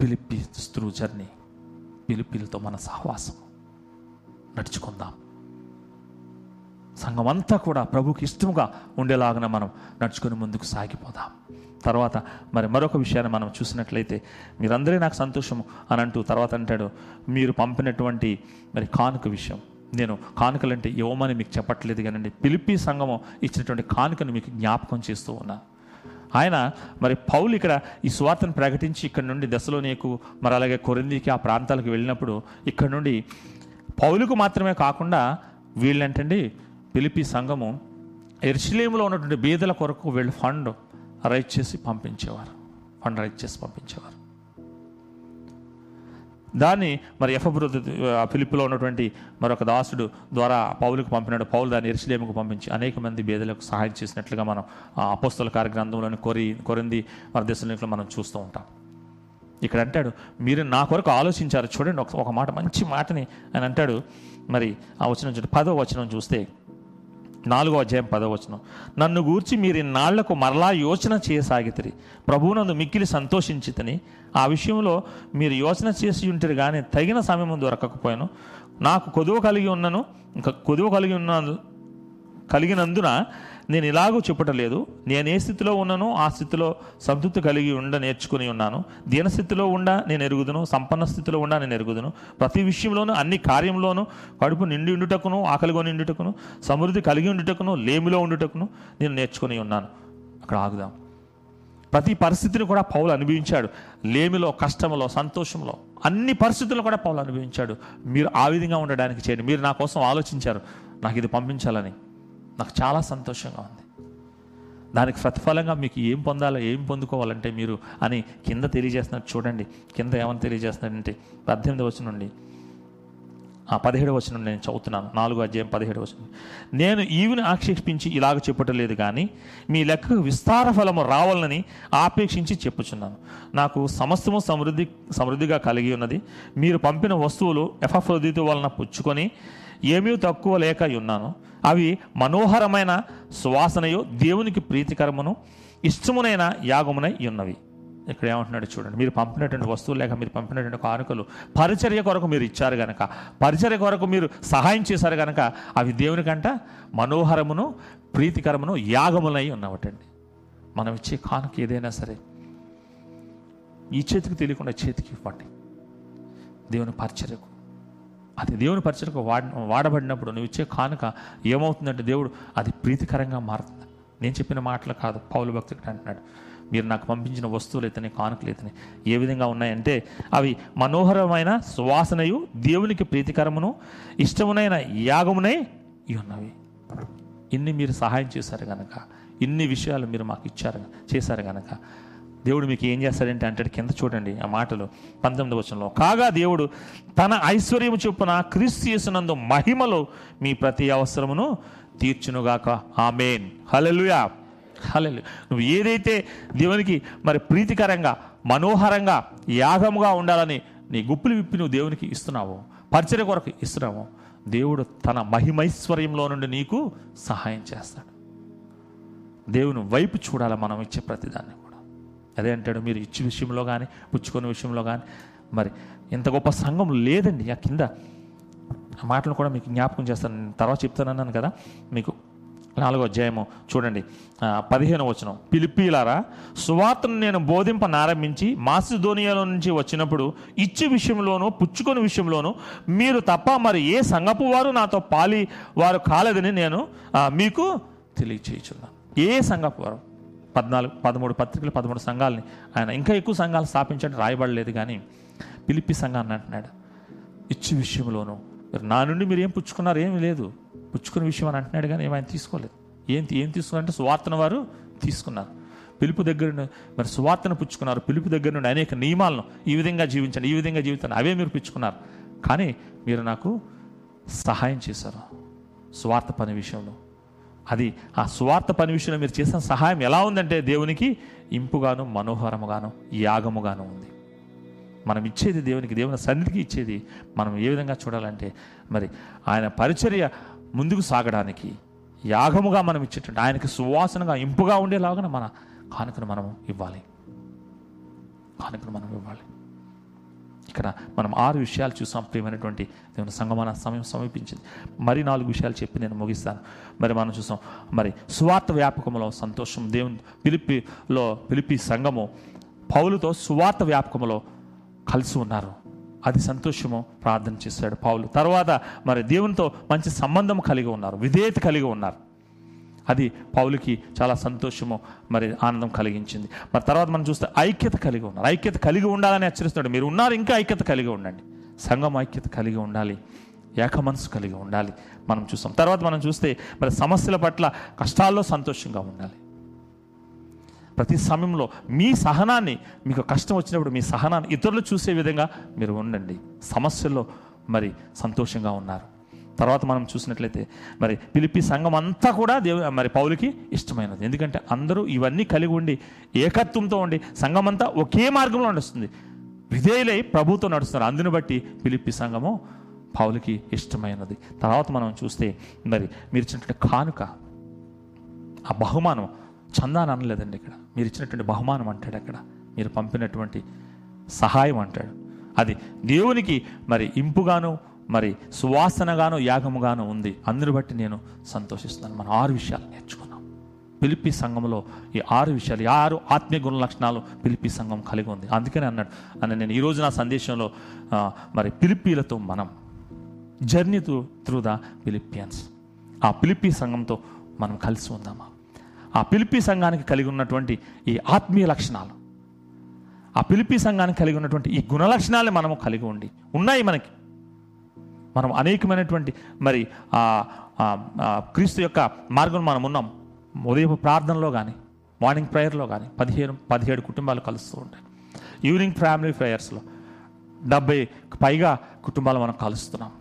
పిలిపి త్రూ జర్నీ పిలిపిలతో మన సహవాసం నడుచుకుందాం. సంఘం అంతా కూడా ప్రభుకి ఇష్టముగా ఉండేలాగా మనం నడుచుకొని ముందుకు సాగిపోదాం. తర్వాత మరి మరొక విషయాన్ని మనం చూసినట్లయితే మీరందరే నాకు సంతోషం అని అంటూ తర్వాత అంటాడు మీరు పంపినటువంటి మరి కానుక విషయం. నేను కానుకలంటే ఇవ్వమని మీకు చెప్పట్లేదు కానండి. పిలిపి సంఘము ఇచ్చినటువంటి కానుకను మీకు జ్ఞాపకం చేస్తూ ఉన్నాను ఆయన మరి పౌలు ఇక్కడ ఈ స్వార్థను ప్రకటించి ఇక్కడ నుండి దశలోనేకు మరి అలాగే కొరిందికి ఆ ప్రాంతాలకు వెళ్ళినప్పుడు ఇక్కడ నుండి పౌలుకు మాత్రమే కాకుండా వీళ్ళంటండి పిలిపి సంఘము ఎర్షిలేములో ఉన్నటువంటి బీదల కొరకు వీళ్ళు ఫండ్ రైట్ చేసి పంపించేవారు. ఫండ్ రైట్ చేసి పంపించేవారు. దాన్ని మరి ఎఫబ్రుద్ధ ఫిలిప్లో పిలుపులో ఉన్నటువంటి మరొక దాసుడు ద్వారా పౌలకు పంపినాడు. పౌలు దాన్ని ఎరుసలేముకు పంపించి అనేక మంది బేదలకు సహాయం చేసినట్లుగా మనం ఆ అపోస్తల కార్యగ్రంథంలోని కొరి కొరింది మన దేశంలో మనం చూస్తూ ఉంటాం. ఇక్కడ అంటాడు మీరు నా కొరకు ఆలోచించారు. చూడండి ఒక ఒక మాట మంచి మాటని ఆయన అంటాడు. మరి ఆ వచనం చూడండి పదో వచనం చూస్తే నాలుగో అధ్యాయం పదవచనం నన్ను గూర్చి మీరు ఇన్నాళ్ళకు మరలా యోచన చేయసాగితిరి. ప్రభువునందు మిక్కిలి సంతోషించితని. ఆ విషయంలో మీరు యోచన చేసి ఉంటారు కానీ తగిన సమయం దొరకకపోయాను. నాకు కొదువ కలిగి ఉన్నను ఇంకా కొదువ కలిగి ఉన్న కలిగినందున నేను ఇలాగూ చెప్పటలేదు నేను ఏ స్థితిలో ఉన్నానో ఆ స్థితిలో సంతృప్తి కలిగి ఉండ నేర్చుకుని ఉన్నాను. దీనస్థితిలో ఉండ నేను ఎరుగుదును సంపన్న స్థితిలో ఉండ నేను ఎరుగుదును. ప్రతి విషయంలోనూ అన్ని కార్యంలోనూ కడుపు నిండి ఉండుటకును ఆకలిగా నిండుటకును సమృద్ధి కలిగి ఉండుటకును లేమిలో ఉండుటకును నేను నేర్చుకుని ఉన్నాను. అక్కడ ఆగుదాం. ప్రతి పరిస్థితిని కూడా పౌలు అనుభవించాడు. లేమిలో కష్టంలో సంతోషంలో అన్ని పరిస్థితుల్లో కూడా పౌలు అనుభవించాడు. మీరు ఆ విధంగా ఉండడానికి చేయండి. మీరు నా కోసం ఆలోచించారు. నాకు ఇది పంపించాలని. నాకు చాలా సంతోషంగా ఉంది. దానికి ప్రతిఫలంగా మీకు ఏం పొందాలో ఏం పొందుకోవాలంటే మీరు అని కింద తెలియజేస్తున్నారు. చూడండి కింద ఏమని తెలియజేస్తున్నారంటే పద్దెనిమిది వచ్చిన నుండి ఆ పదిహేడు వచనం నేను చదువుతున్నాను. నాలుగు అధ్యాయం పదిహేడు వచనం. నేను ఈవిని ఆక్షేపించి ఇలాగ చెప్పటం లేదు కానీ మీ లెక్కకు విస్తార ఫలము రావాలని ఆపేక్షించి చెప్పుచున్నాను. నాకు సమస్తము సమృద్ధి సమృద్ధిగా కలిగి ఉన్నది. మీరు పంపిన వస్తువులు ఎఫ్ఎఫ్రోదితు వలన పుచ్చుకొని ఏమీ తక్కువ లేక ఉన్నాను అవి మనోహరమైన సువాసనయు దేవునికి ప్రీతికరమును ఇష్టమునైన యాగమునై ఉన్నవి. ఇక్కడ ఏమంటున్నాడు చూడండి మీరు పంపినటువంటి వస్తువులు లేక మీరు పంపినటువంటి కానుకలు పరిచర్య కొరకు మీరు ఇచ్చారు గనక పరిచర్య కొరకు మీరు సహాయం చేశారు గనక అవి దేవునికంట మనోహరమును ప్రీతికరమును యాగములై ఉన్నవటండి. మనం ఇచ్చే కానుక ఏదైనా సరే ఈ చేతికి తెలియకుండా చేతికి ఇవ్వండి. దేవుని పరిచర్యకు అది దేవుని పరిచయకు వాడ వాడబడినప్పుడు నువ్వు ఇచ్చే కానుక ఏమవుతుందంటే దేవుడు అది ప్రీతికరంగా మారుతుంది. నేను చెప్పిన మాటలు కాదు పౌలు భక్తుడు అంటున్నాడు. మీరు నాకు పంపించిన వస్తువులు ఇతని కానుకలు అయితేనే ఏ విధంగా ఉన్నాయంటే అవి మనోహరమైన సువాసనయు దేవునికి ప్రీతికరమును ఇష్టమునైన యాగమునై ఉన్నవి. ఇన్ని మీరు సహాయం చేశారు కనుక ఇన్ని విషయాలు మీరు మాకు ఇచ్చారు చేశారు కనుక దేవుడు మీకు ఏం చేస్తాడంటే అంటాడు కింద చూడండి ఆ మాటలు పంతొమ్మిది వచనంలో. కాగా దేవుడు తన ఐశ్వర్యము చొప్పున క్రీస్తు చేసినందు మహిమలో మీ ప్రతి అవసరమును తీర్చునుగాక. ఆమెన్. హల్లెలూయా. హల్లెలు నువ్వు ఏదైతే దేవునికి మరి ప్రీతికరంగా మనోహరంగా యాగముగా ఉండాలని నీ గుప్పులు విప్పి నువ్వు దేవునికి ఇస్తున్నావు పరిచయ కొరకు ఇస్తున్నావు దేవుడు తన మహిమైశ్వర్యంలో నుండి నీకు సహాయం చేస్తాడు. దేవుని వైపు చూడాలి మనం ఇచ్చే ప్రతిదాన్ని. అదే అంటాడు మీరు ఇచ్చి విషయంలో కానీ పుచ్చుకునే విషయంలో కానీ మరి ఇంత గొప్ప సంఘం లేదండి ఆ కింద. ఆ మాటలు కూడా మీకు జ్ఞాపకం చేస్తాను. నేను తర్వాత చెప్తానన్నాను కదా మీకు నాలుగో అధ్యాయము చూడండి. పదిహేను వచనం. పిలిపిలారా సువార్తను నేను బోధింపనారంభించి మాసిధోనియాలో నుంచి వచ్చినప్పుడు ఇచ్చి విషయంలోనూ పుచ్చుకొని విషయంలోనూ మీరు తప్ప మరి ఏ సంగపు వారు నాతో పాలి వారు కాలేదని నేను మీకు తెలియచేయుచున్నాను. ఏ సంగపు వారు? పద్నాలుగు పదమూడు పత్రికలు పదమూడు సంఘాలని. ఆయన ఇంకా ఎక్కువ సంఘాలు స్థాపించడం రాయబడలేదు కానీ పిలిపి సంఘాన్ని అంటున్నాడు. ఇచ్చి విషయంలోనూ. మీరు నా నుండి మీరు ఏం పుచ్చుకున్నారు? ఏమీ లేదు. పుచ్చుకునే విషయం అని అంటున్నాడు కానీ ఏమైనా తీసుకోలేదు. ఏం ఏం తీసుకున్నారంటే సువార్తను వారు తీసుకున్నారు. పిలుపు దగ్గర మరి సువార్తను పుచ్చుకున్నారు. పిలుపు దగ్గర నుండి అనేక నియమాలను ఈ విధంగా జీవించండి ఈ విధంగా జీవించండి అవే మీరు పుచ్చుకున్నారు. కానీ మీరు నాకు సహాయం చేశారు. స్వార్థ పని విషయంలో. అది ఆ స్వార్థ పని విషయంలో మీరు చేసిన సహాయం ఎలా ఉందంటే దేవునికి ఇంపుగాను మనోహరముగాను యాగముగాను ఉంది. మనం ఇచ్చేది దేవునికి దేవుని సన్నిధికి ఇచ్చేది మనం ఏ విధంగా చూడాలంటే మరి ఆయన పరిచర్య ముందుకు సాగడానికి యాగముగా మనం ఇచ్చేటట్టు ఆయనకి సువాసనగా ఇంపుగా ఉండేలాగా మన కానుకను మనం ఇవ్వాలి. కానుకను మనం ఇవ్వాలి. ఇక్కడ మనం ఆరు విషయాలు చూసాం. ప్రియమైనటువంటి దేవుని సంగమాన సమయం సమీపించింది. మరి నాలుగు విషయాలు చెప్పి నేను ముగిస్తాను. మరి మనం చూసాం. మరి సువార్త వ్యాపకములో సంతోషం దేవుని పిలిపిలో పిలిపి సంఘము పౌలుతో సువార్త వ్యాపకములో కలిసి ఉన్నారు. అది సంతోషము ప్రార్థన చేశాడు పౌలు. తర్వాత మరి దేవునితో మంచి సంబంధం కలిగి ఉన్నారు. విధేయత కలిగి ఉన్నారు. అది పౌలుకి చాలా సంతోషము మరి ఆనందం కలిగించింది. మరి తర్వాత మనం చూస్తే ఐక్యత కలిగి ఉన్నారు. ఐక్యత కలిగి ఉండాలని హెచ్చరిస్తున్నాడు. మీరు ఉన్నారు ఇంకా ఐక్యత కలిగి ఉండండి. సంఘం ఐక్యత కలిగి ఉండాలి. ఏక మనసు కలిగి ఉండాలి. మనం చూస్తాం. తర్వాత మనం చూస్తే మరి సమస్యల పట్ల కష్టాల్లో సంతోషంగా ఉండాలి. ప్రతి సమయంలో మీ సహనాన్ని మీకు కష్టం వచ్చినప్పుడు మీ సహనాన్ని ఇతరులు చూసే విధంగా మీరు ఉండండి. సమస్యల్లో మరి సంతోషంగా ఉన్నారు. తర్వాత మనం చూసినట్లయితే మరి పిలిపి సంఘం అంతా కూడా దేవు మరి పౌలకి ఇష్టమైనది. ఎందుకంటే అందరూ ఇవన్నీ కలిగి ఉండి ఏకత్వంతో ఉండి సంఘం అంతా ఒకే మార్గంలో నడుస్తుంది. విధేయులై ప్రభుతో నడుస్తున్నారు. అందుని బట్టి పిలిపి సంఘము పౌలకి ఇష్టమైనది. తర్వాత మనం చూస్తే మరి మీరు ఇచ్చినటువంటి కానుక ఆ బహుమానం చందాన అనలేదండి ఇక్కడ. మీరు ఇచ్చినటువంటి బహుమానం అంటాడు అక్కడ. మీరు పంపినటువంటి సహాయం అంటాడు. అది దేవునికి మరి ఇంపుగాను మరి సువాసనగాను యాగముగాను ఉంది. అందుని బట్టి నేను సంతోషిస్తున్నాను. మనం ఆరు విషయాలు నేర్చుకున్నాం. పిలిపి సంఘంలో ఈ ఆరు విషయాలు ఈ ఆరు ఆత్మీయ గుణ లక్షణాలు పిలిపి సంఘం కలిగి ఉంది. అందుకనే అన్నాడు అని నేను ఈరోజు నా సందేశంలో మరి పిలిపీలతో మనం journey through through the Philippians ఆ పిలిపి సంఘంతో మనం కలిసి ఉందామా? ఆ పిలిపి సంఘానికి కలిగి ఉన్నటువంటి ఈ ఆత్మీయ లక్షణాలు ఆ పిలిపి సంఘానికి కలిగి ఉన్నటువంటి ఈ గుణ లక్షణాలే మనము కలిగి ఉండి ఉన్నాయి మనకి. మనం అనేకమైనటువంటి మరి క్రీస్తు యొక్క మార్గం మనం ఉన్నాం. ఉదయం ప్రార్థనలో కానీ మార్నింగ్ ప్రేయర్లో కానీ పదిహేను పదిహేడు కుటుంబాలు కలుస్తూ ఉంటాయి. ఈవినింగ్ ఫ్యామిలీ ప్రేయర్స్లో డెబ్బై పైగా కుటుంబాలు మనం కలుస్తున్నాం.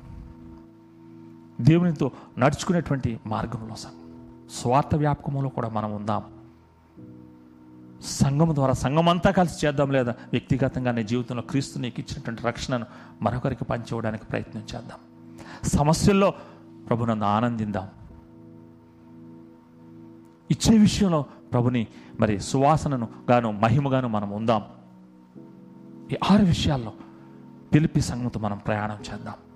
దేవునితో నడుచుకునేటువంటి మార్గంలో సార్ స్వార్థ వ్యాపకంలో కూడా మనం ఉందాం. సంఘం ద్వారా సంఘం అంతా కలిసి చేద్దాం లేదా? వ్యక్తిగతంగా నీ జీవితంలో క్రీస్తు నీకు ఇచ్చినటువంటి రక్షణను మరొకరికి పంచివ్వడానికి ప్రయత్నం చేద్దాం. సమస్యల్లో ప్రభుని నన్ను ఆనందిద్దాం. ఇచ్చే విషయంలో ప్రభుని మరి సువాసనను గాను మహిమగాను మనం ఉందాం. ఈ ఆరు విషయాల్లో పిలిపి సంఘంతో మనం ప్రయాణం చేద్దాం.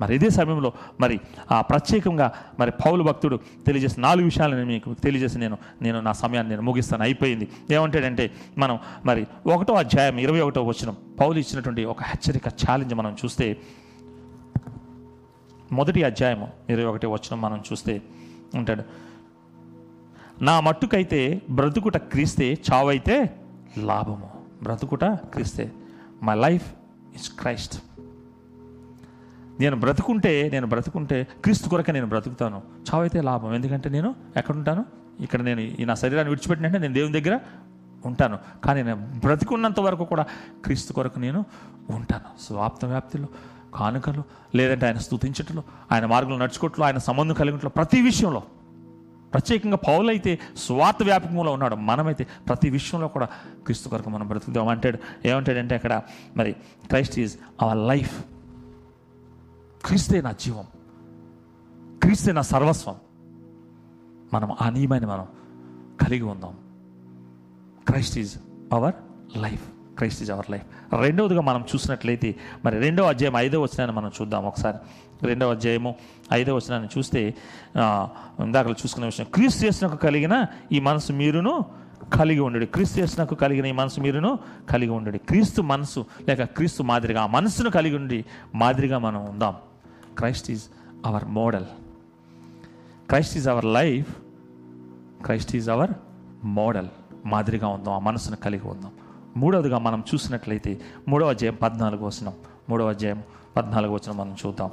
మరి ఇదే సమయంలో మరి ఆ ప్రత్యేకంగా మరి పౌలు భక్తుడు తెలియజేసిన నాలుగు విషయాలు నేను మీకు తెలియజేసి నేను నేను నా సమయాన్ని నేను ముగిస్తాను. అయిపోయింది. ఏమంటాడంటే మనం మరి ఒకటో అధ్యాయం ఇరవై ఒకటో వచ్చిన పౌలు ఇచ్చినటువంటి ఒక హెచ్చరిక ఛాలెంజ్ మనం చూస్తే మొదటి అధ్యాయము ఇరవై ఒకటి వచ్చిన మనం చూస్తే ఉంటాడు. నా మట్టుకైతే బ్రతుకుట క్రీస్తే చావైతే లాభము. బ్రతుకుట క్రీస్తే. మై లైఫ్ ఇస్ క్రైస్ట్ నేను బ్రతుకుంటే నేను బ్రతుకుంటే క్రీస్తు కొరకే నేను బ్రతుకుతాను. చావైతే లాభం. ఎందుకంటే నేను ఎక్కడుంటాను? ఇక్కడ నేను ఈ నా శరీరాన్ని విడిచిపెట్టినంటే నేను దేవుని దగ్గర ఉంటాను. కానీ నేను బ్రతికున్నంత వరకు కూడా క్రీస్తు కొరకు నేను ఉంటాను. స్వాప్త వ్యాప్తిలో కానుకలు లేదంటే ఆయన స్తుతించటంలో ఆయన మార్గంలో నడుచుకోవట్లో ఆయన సంబంధం కలిగినట్లో ప్రతి విషయంలో. ప్రత్యేకంగా పౌలైతే స్వార్థ వ్యాపకంలో ఉన్నాడు. మనమైతే ప్రతి విషయంలో కూడా క్రీస్తు కొరకు మనం బ్రతుకుదాం. అంటాడు ఏమంటాడంటే అక్కడ మరి క్రైస్ట్ ఈజ్ అవర్ లైఫ్. క్రీస్తే నా జీవం. క్రీస్తే నా సర్వస్వం. మనం ఆ నియమాన్ని మనం కలిగి ఉందాం. Christ is our life. Christ is our life. రెండవదిగా మనం చూసినట్లయితే మరి రెండవ అధ్యాయం ఐదో వచ్చినాయని మనం చూద్దాం ఒకసారి. రెండవ అధ్యాయము ఐదో వచ్చినాయని చూస్తే ఇందాక చూసుకునే విషయం. క్రీస్తు చేసినకు కలిగిన ఈ మనసు మీరును కలిగి ఉండడు. క్రీస్తు చేసినకు కలిగిన ఈ మనసు మీరును కలిగి ఉండడు. క్రీస్తు మనసు లేక క్రీస్తు మాదిరిగా ఆ మనసును కలిగి ఉండి మాదిరిగా మనం ఉందాం. Christ is our model Christ is our life Christ is our model మాదిరిగా ఉందాం ఆ మనసును కలిగి ఉందాం. మూడవదిగా మనం చూసినట్లయితే మూడవ అధ్యాయం పద్నాలుగు వచనం. మూడవ అధ్యాయం పద్నాలుగు వచనం మనం చూద్దాం.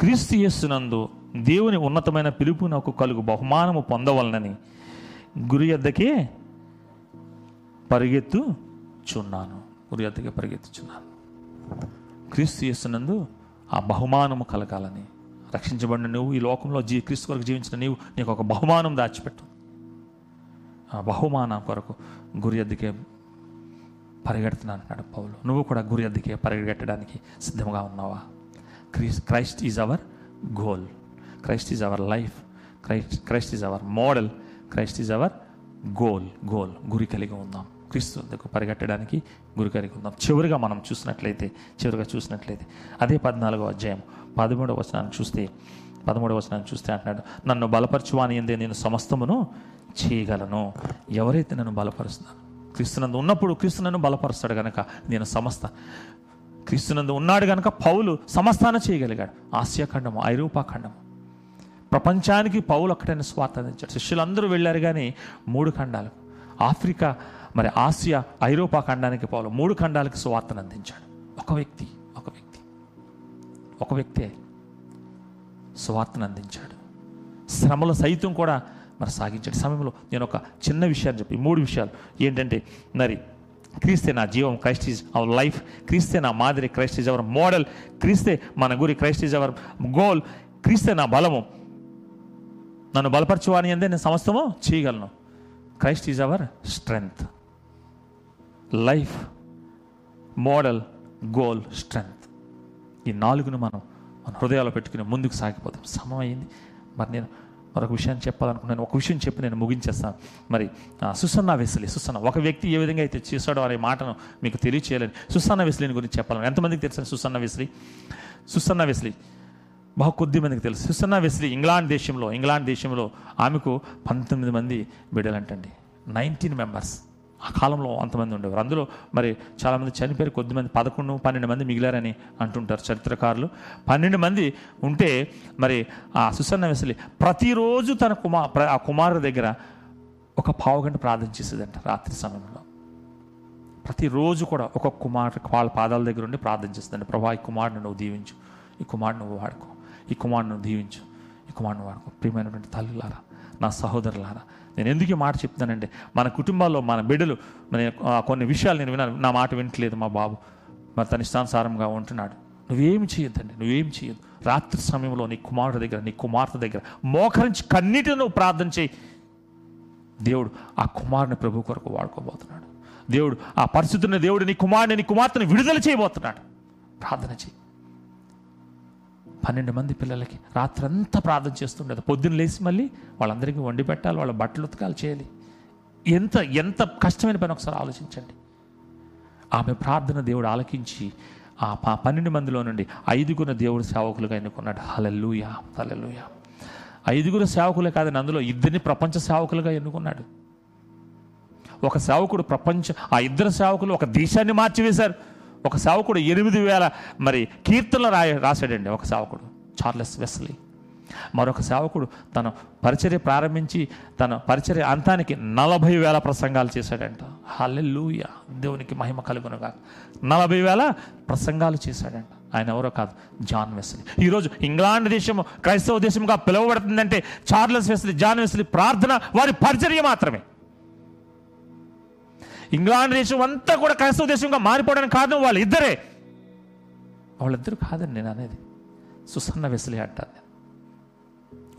క్రీస్తు యేసునందు దేవుని ఉన్నతమైన పిలుపు నాకు కలుగు బహుమానము పొందవలనని గురి యొద్దకే పరిగెత్తుచున్నాను. గురి యొద్దకే పరిగెత్తుచున్నాను. క్రీస్తు చేస్తున్నందు ఆ బహుమానము కలగాలని. రక్షించబడిన నువ్వు ఈ లోకంలో జీ క్రీస్తు కొరకు జీవించిన నీవు నీకు ఒక బహుమానం దాచిపెట్టు. ఆ బహుమానం కొరకు గురి ఎద్దుకే పరిగెడుతున్నాను అన్నాడు పౌలు. నువ్వు కూడా గురి ఎద్దుకే పరిగెట్టడానికి సిద్ధంగా ఉన్నావా? Chris Christ is our goal. Christ is our life. Christ Christ is our model. Christ is our goal goal గురి కలిగి ఉందాం క్రీస్తు పరిగెట్టడానికి గురికరికి ఉందాం చివరిగా మనం చూసినట్లయితే చివరిగా చూసినట్లయితే అదే పద్నాలుగో అధ్యాయం పదమూడవ వచనాన్ని చూస్తే పదమూడవ వచనాన్ని చూస్తే అంటున్నాడు నన్ను బలపరచువాని ఎందే నేను సమస్తమును చేయగలను. ఎవరైతే నన్ను బలపరుస్తున్నాను క్రీస్తునందు ఉన్నప్పుడు క్రీస్తు నన్ను బలపరుస్తాడు కనుక నేను సమస్త క్రీస్తునందు ఉన్నాడు కనుక పౌలు సమస్తాన చేయగలిగాడు. ఆసియా ఖండము ఐరోపా ఖండము ప్రపంచానికి పౌలు అక్కడైనా స్వార్థ శిష్యులందరూ వెళ్ళారు కానీ మూడు ఖండాలు. ఆఫ్రికా మరి ఆసియా ఐరోపా ఖండానికి పౌలు మూడు ఖండాలకు సువార్తను అందించాడు. ఒక వ్యక్తి ఒక వ్యక్తి ఒక వ్యక్తే సువార్తను అందించాడు. శ్రమలు సైతం కూడా మరి సాగించాడు. సమయంలో నేను ఒక చిన్న విషయాన్ని చెప్పి మూడు విషయాలు. ఏంటంటే మరి క్రీస్తే నా జీవం క్రైస్ట్ ఈజ్ అవర్ లైఫ్. క్రీస్తే నా మాదిరి క్రైస్ట్ ఈజ్ అవర్ మోడల్. క్రీస్తే మన గురి క్రైస్ట్ ఈజ్ అవర్ గోల్. క్రీస్తే నా బలము. నన్ను బలపరచువాని అందే నేను సమస్తము చేయగలను. Christ is our strength. Life model goal strength. ఈ నాలుగును మనం మన హృదయాలు పెట్టుకుని ముందుకు సాగిపోతాం సమయం అయింది మరి నేను మరొక విషయాన్ని చెప్పాలనుకున్నాను. ఒక విషయం చెప్పి నేను ముగించేస్తాను. మరి సుసన్నా సుసన్న వెస్లీ సుసన్న. ఒక వ్యక్తి ఏ విధంగా అయితే చేశాడో అనే మాటను మీకు తెలియచేయాలని. సుసన్న వెస్లీని గురించి చెప్పాలని. ఎంతమందికి తెలుసు సుసన్న వెస్లీ? Susanna Wesley. బహు కొద్ది మందికి తెలుసు. సుసన్న వెస్లీ ఇంగ్లాండ్ దేశంలో ఇంగ్లాండ్ దేశంలో ఆమెకు పంతొమ్మిది మంది బిడ్డలంటండి. Nineteen members. ఆ కాలంలో అంతమంది ఉండేవారు. అందులో మరి చాలామంది చనిపోయారు కొద్దిమంది పదకొండు పన్నెండు మంది మిగిలారని అంటుంటారు చరిత్రకారులు. పన్నెండు మంది ఉంటే మరి ఆ సుసన్న వెసలి ప్రతిరోజు తన కుమార్ ఆ కుమారుడి దగ్గర ఒక పావు గంట ప్రార్థన చేసేదంట రాత్రి సమయంలో. ప్రతిరోజు కూడా ఒక కుమార్ వాళ్ళ పాదాల దగ్గర ఉండి ప్రార్థన చేస్తుందండి ప్రభా ఈ కుమారుని నువ్వు దీవించు ఈ కుమారుని నువ్వు వాడుకో ఈ కుమారుని నువ్వు దీవించు ఈ కుమారుని వాడుకో. ప్రియమైనటువంటి తల్లులారా నా సహోదరులారా నేను ఎందుకు మాట చెప్తానంటే మన కుటుంబాల్లో మన బిడ్డలు మన కొన్ని విషయాలు నేను విన్నాను నా మాట వింటలేదు మా బాబు. మరి తన ఇష్టానుసారంగా ఉంటున్నాడు. నువ్వేం చేయొద్దండి నువ్వేం చేయొద్దు. రాత్రి సమయంలో నీ కుమారుడు దగ్గర నీ కుమార్తె దగ్గర మోకరించి కన్నీటిని నువ్వు ప్రార్థన చేయి. దేవుడు ఆ కుమారుని ప్రభు కొరకు వాడుకోబోతున్నాడు. దేవుడు ఆ పరిస్థితున్న దేవుడు నీ కుమారుని నీ కుమార్తెని విడుదల చేయబోతున్నాడు. ప్రార్థన చేయి. పన్నెండు మంది పిల్లలకి రాత్రంతా ప్రార్థన చేస్తుండేది. పొద్దున్న లేచి మళ్ళీ వాళ్ళందరికీ వండి పెట్టాలి వాళ్ళ బట్టలు ఉతకాలి చేయాలి. ఎంత ఎంత కష్టమైన పని ఒకసారి ఆలోచించండి. ఆమె ప్రార్థన దేవుడు ఆలకించి ఆ ప- పన్నెండు మందిలో నుండి ఐదుగురు దేవుడు సేవకులుగా ఎన్నుకున్నాడు. Hallelujah hallelujah. ఐదుగురు సేవకులే కాదని అందులో ఇద్దరిని ప్రపంచ సేవకులుగా ఎన్నుకున్నాడు. ఒక సేవకుడు ప్రపంచ ఆ ఇద్దరు సేవకులు ఒక దేశాన్ని మార్చివేశారు. ఒక సేవకుడు ఎనిమిది వేల మరి కీర్తనలు రాయ రాశాడండి ఒక సేవకుడు చార్లెస్ వెస్లీ. మరొక సేవకుడు తన పరిచర్య ప్రారంభించి తన పరిచర్య అంతానికి నలభై వేల ప్రసంగాలు చేశాడంట. హల్లెలూయ! దేవునికి మహిమ కలుగునుగా నలభై వేల ప్రసంగాలు చేశాడంట. ఆయన ఎవరో కాదు జాన్ వెస్లీ. ఈరోజు ఇంగ్లాండ్ దేశము క్రైస్తవ దేశంగా పిలువబడుతుందంటే చార్లెస్ వెస్లీ జాన్ వెస్లీ ప్రార్థన వారి పరిచర్య మాత్రమే. ఇంగ్లాండ్ దేశం అంతా కూడా క్రైస్తవ దేశంగా మారిపోవడానికి కారణం వాళ్ళు ఇద్దరే వాళ్ళిద్దరు కాదండి నేను అనేది. సుసన్న వెసలి అంటాను నేను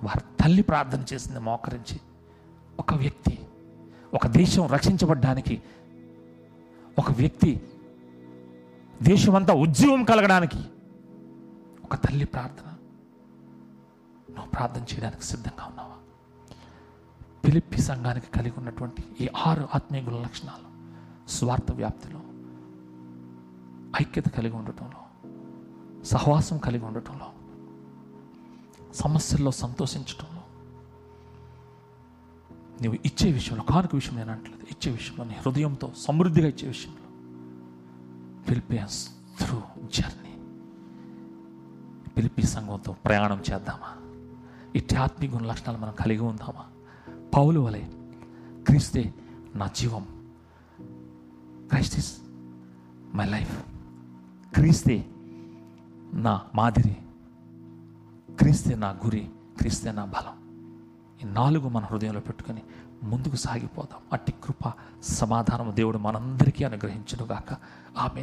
వారి తల్లి ప్రార్థన చేసింది మోకరించి ఒక వ్యక్తి ఒక దేశం రక్షించబడ్డానికి ఒక వ్యక్తి దేశమంతా ఉద్యమం కలగడానికి ఒక తల్లి ప్రార్థన. నువ్వు ప్రార్థన చేయడానికి సిద్ధంగా ఉన్నావా? పిలిప్పి సంఘానికి కలిగి ఉన్నటువంటి ఈ ఆరు ఆత్మీయ గుణ లక్షణాలు. స్వార్థ వ్యాప్తిలో ఐక్యత కలిగి ఉండటంలో సహవాసం కలిగి ఉండటంలో సమస్యల్లో సంతోషించటంలో. నువ్వు ఇచ్చే విషయంలో కానుక విషయం నేను అంటలేదు ఇచ్చే విషయంలో నీ హృదయంతో సమృద్ధిగా ఇచ్చే విషయంలో. Philippians through journey. పిలిపి సంఘంతో ప్రయాణం చేద్దామా? ఇట్టి ఆత్మీయ గుణ లక్షణాలు మనం కలిగి ఉందామా? పౌలు వలె క్రీస్తే నా జీవం క్రైస్ట్ ఇస్ మై లైఫ్ క్రీస్తే నా మాదిరి క్రీస్తే నా గురి క్రీస్తే నా బలం ఈ నాలుగు మన హృదయంలో పెట్టుకొని ముందుకు సాగిపోదాం. అట్టి కృప సమాధానం దేవుడు మనందరికీ అనుగ్రహించునుగాక. ఆమె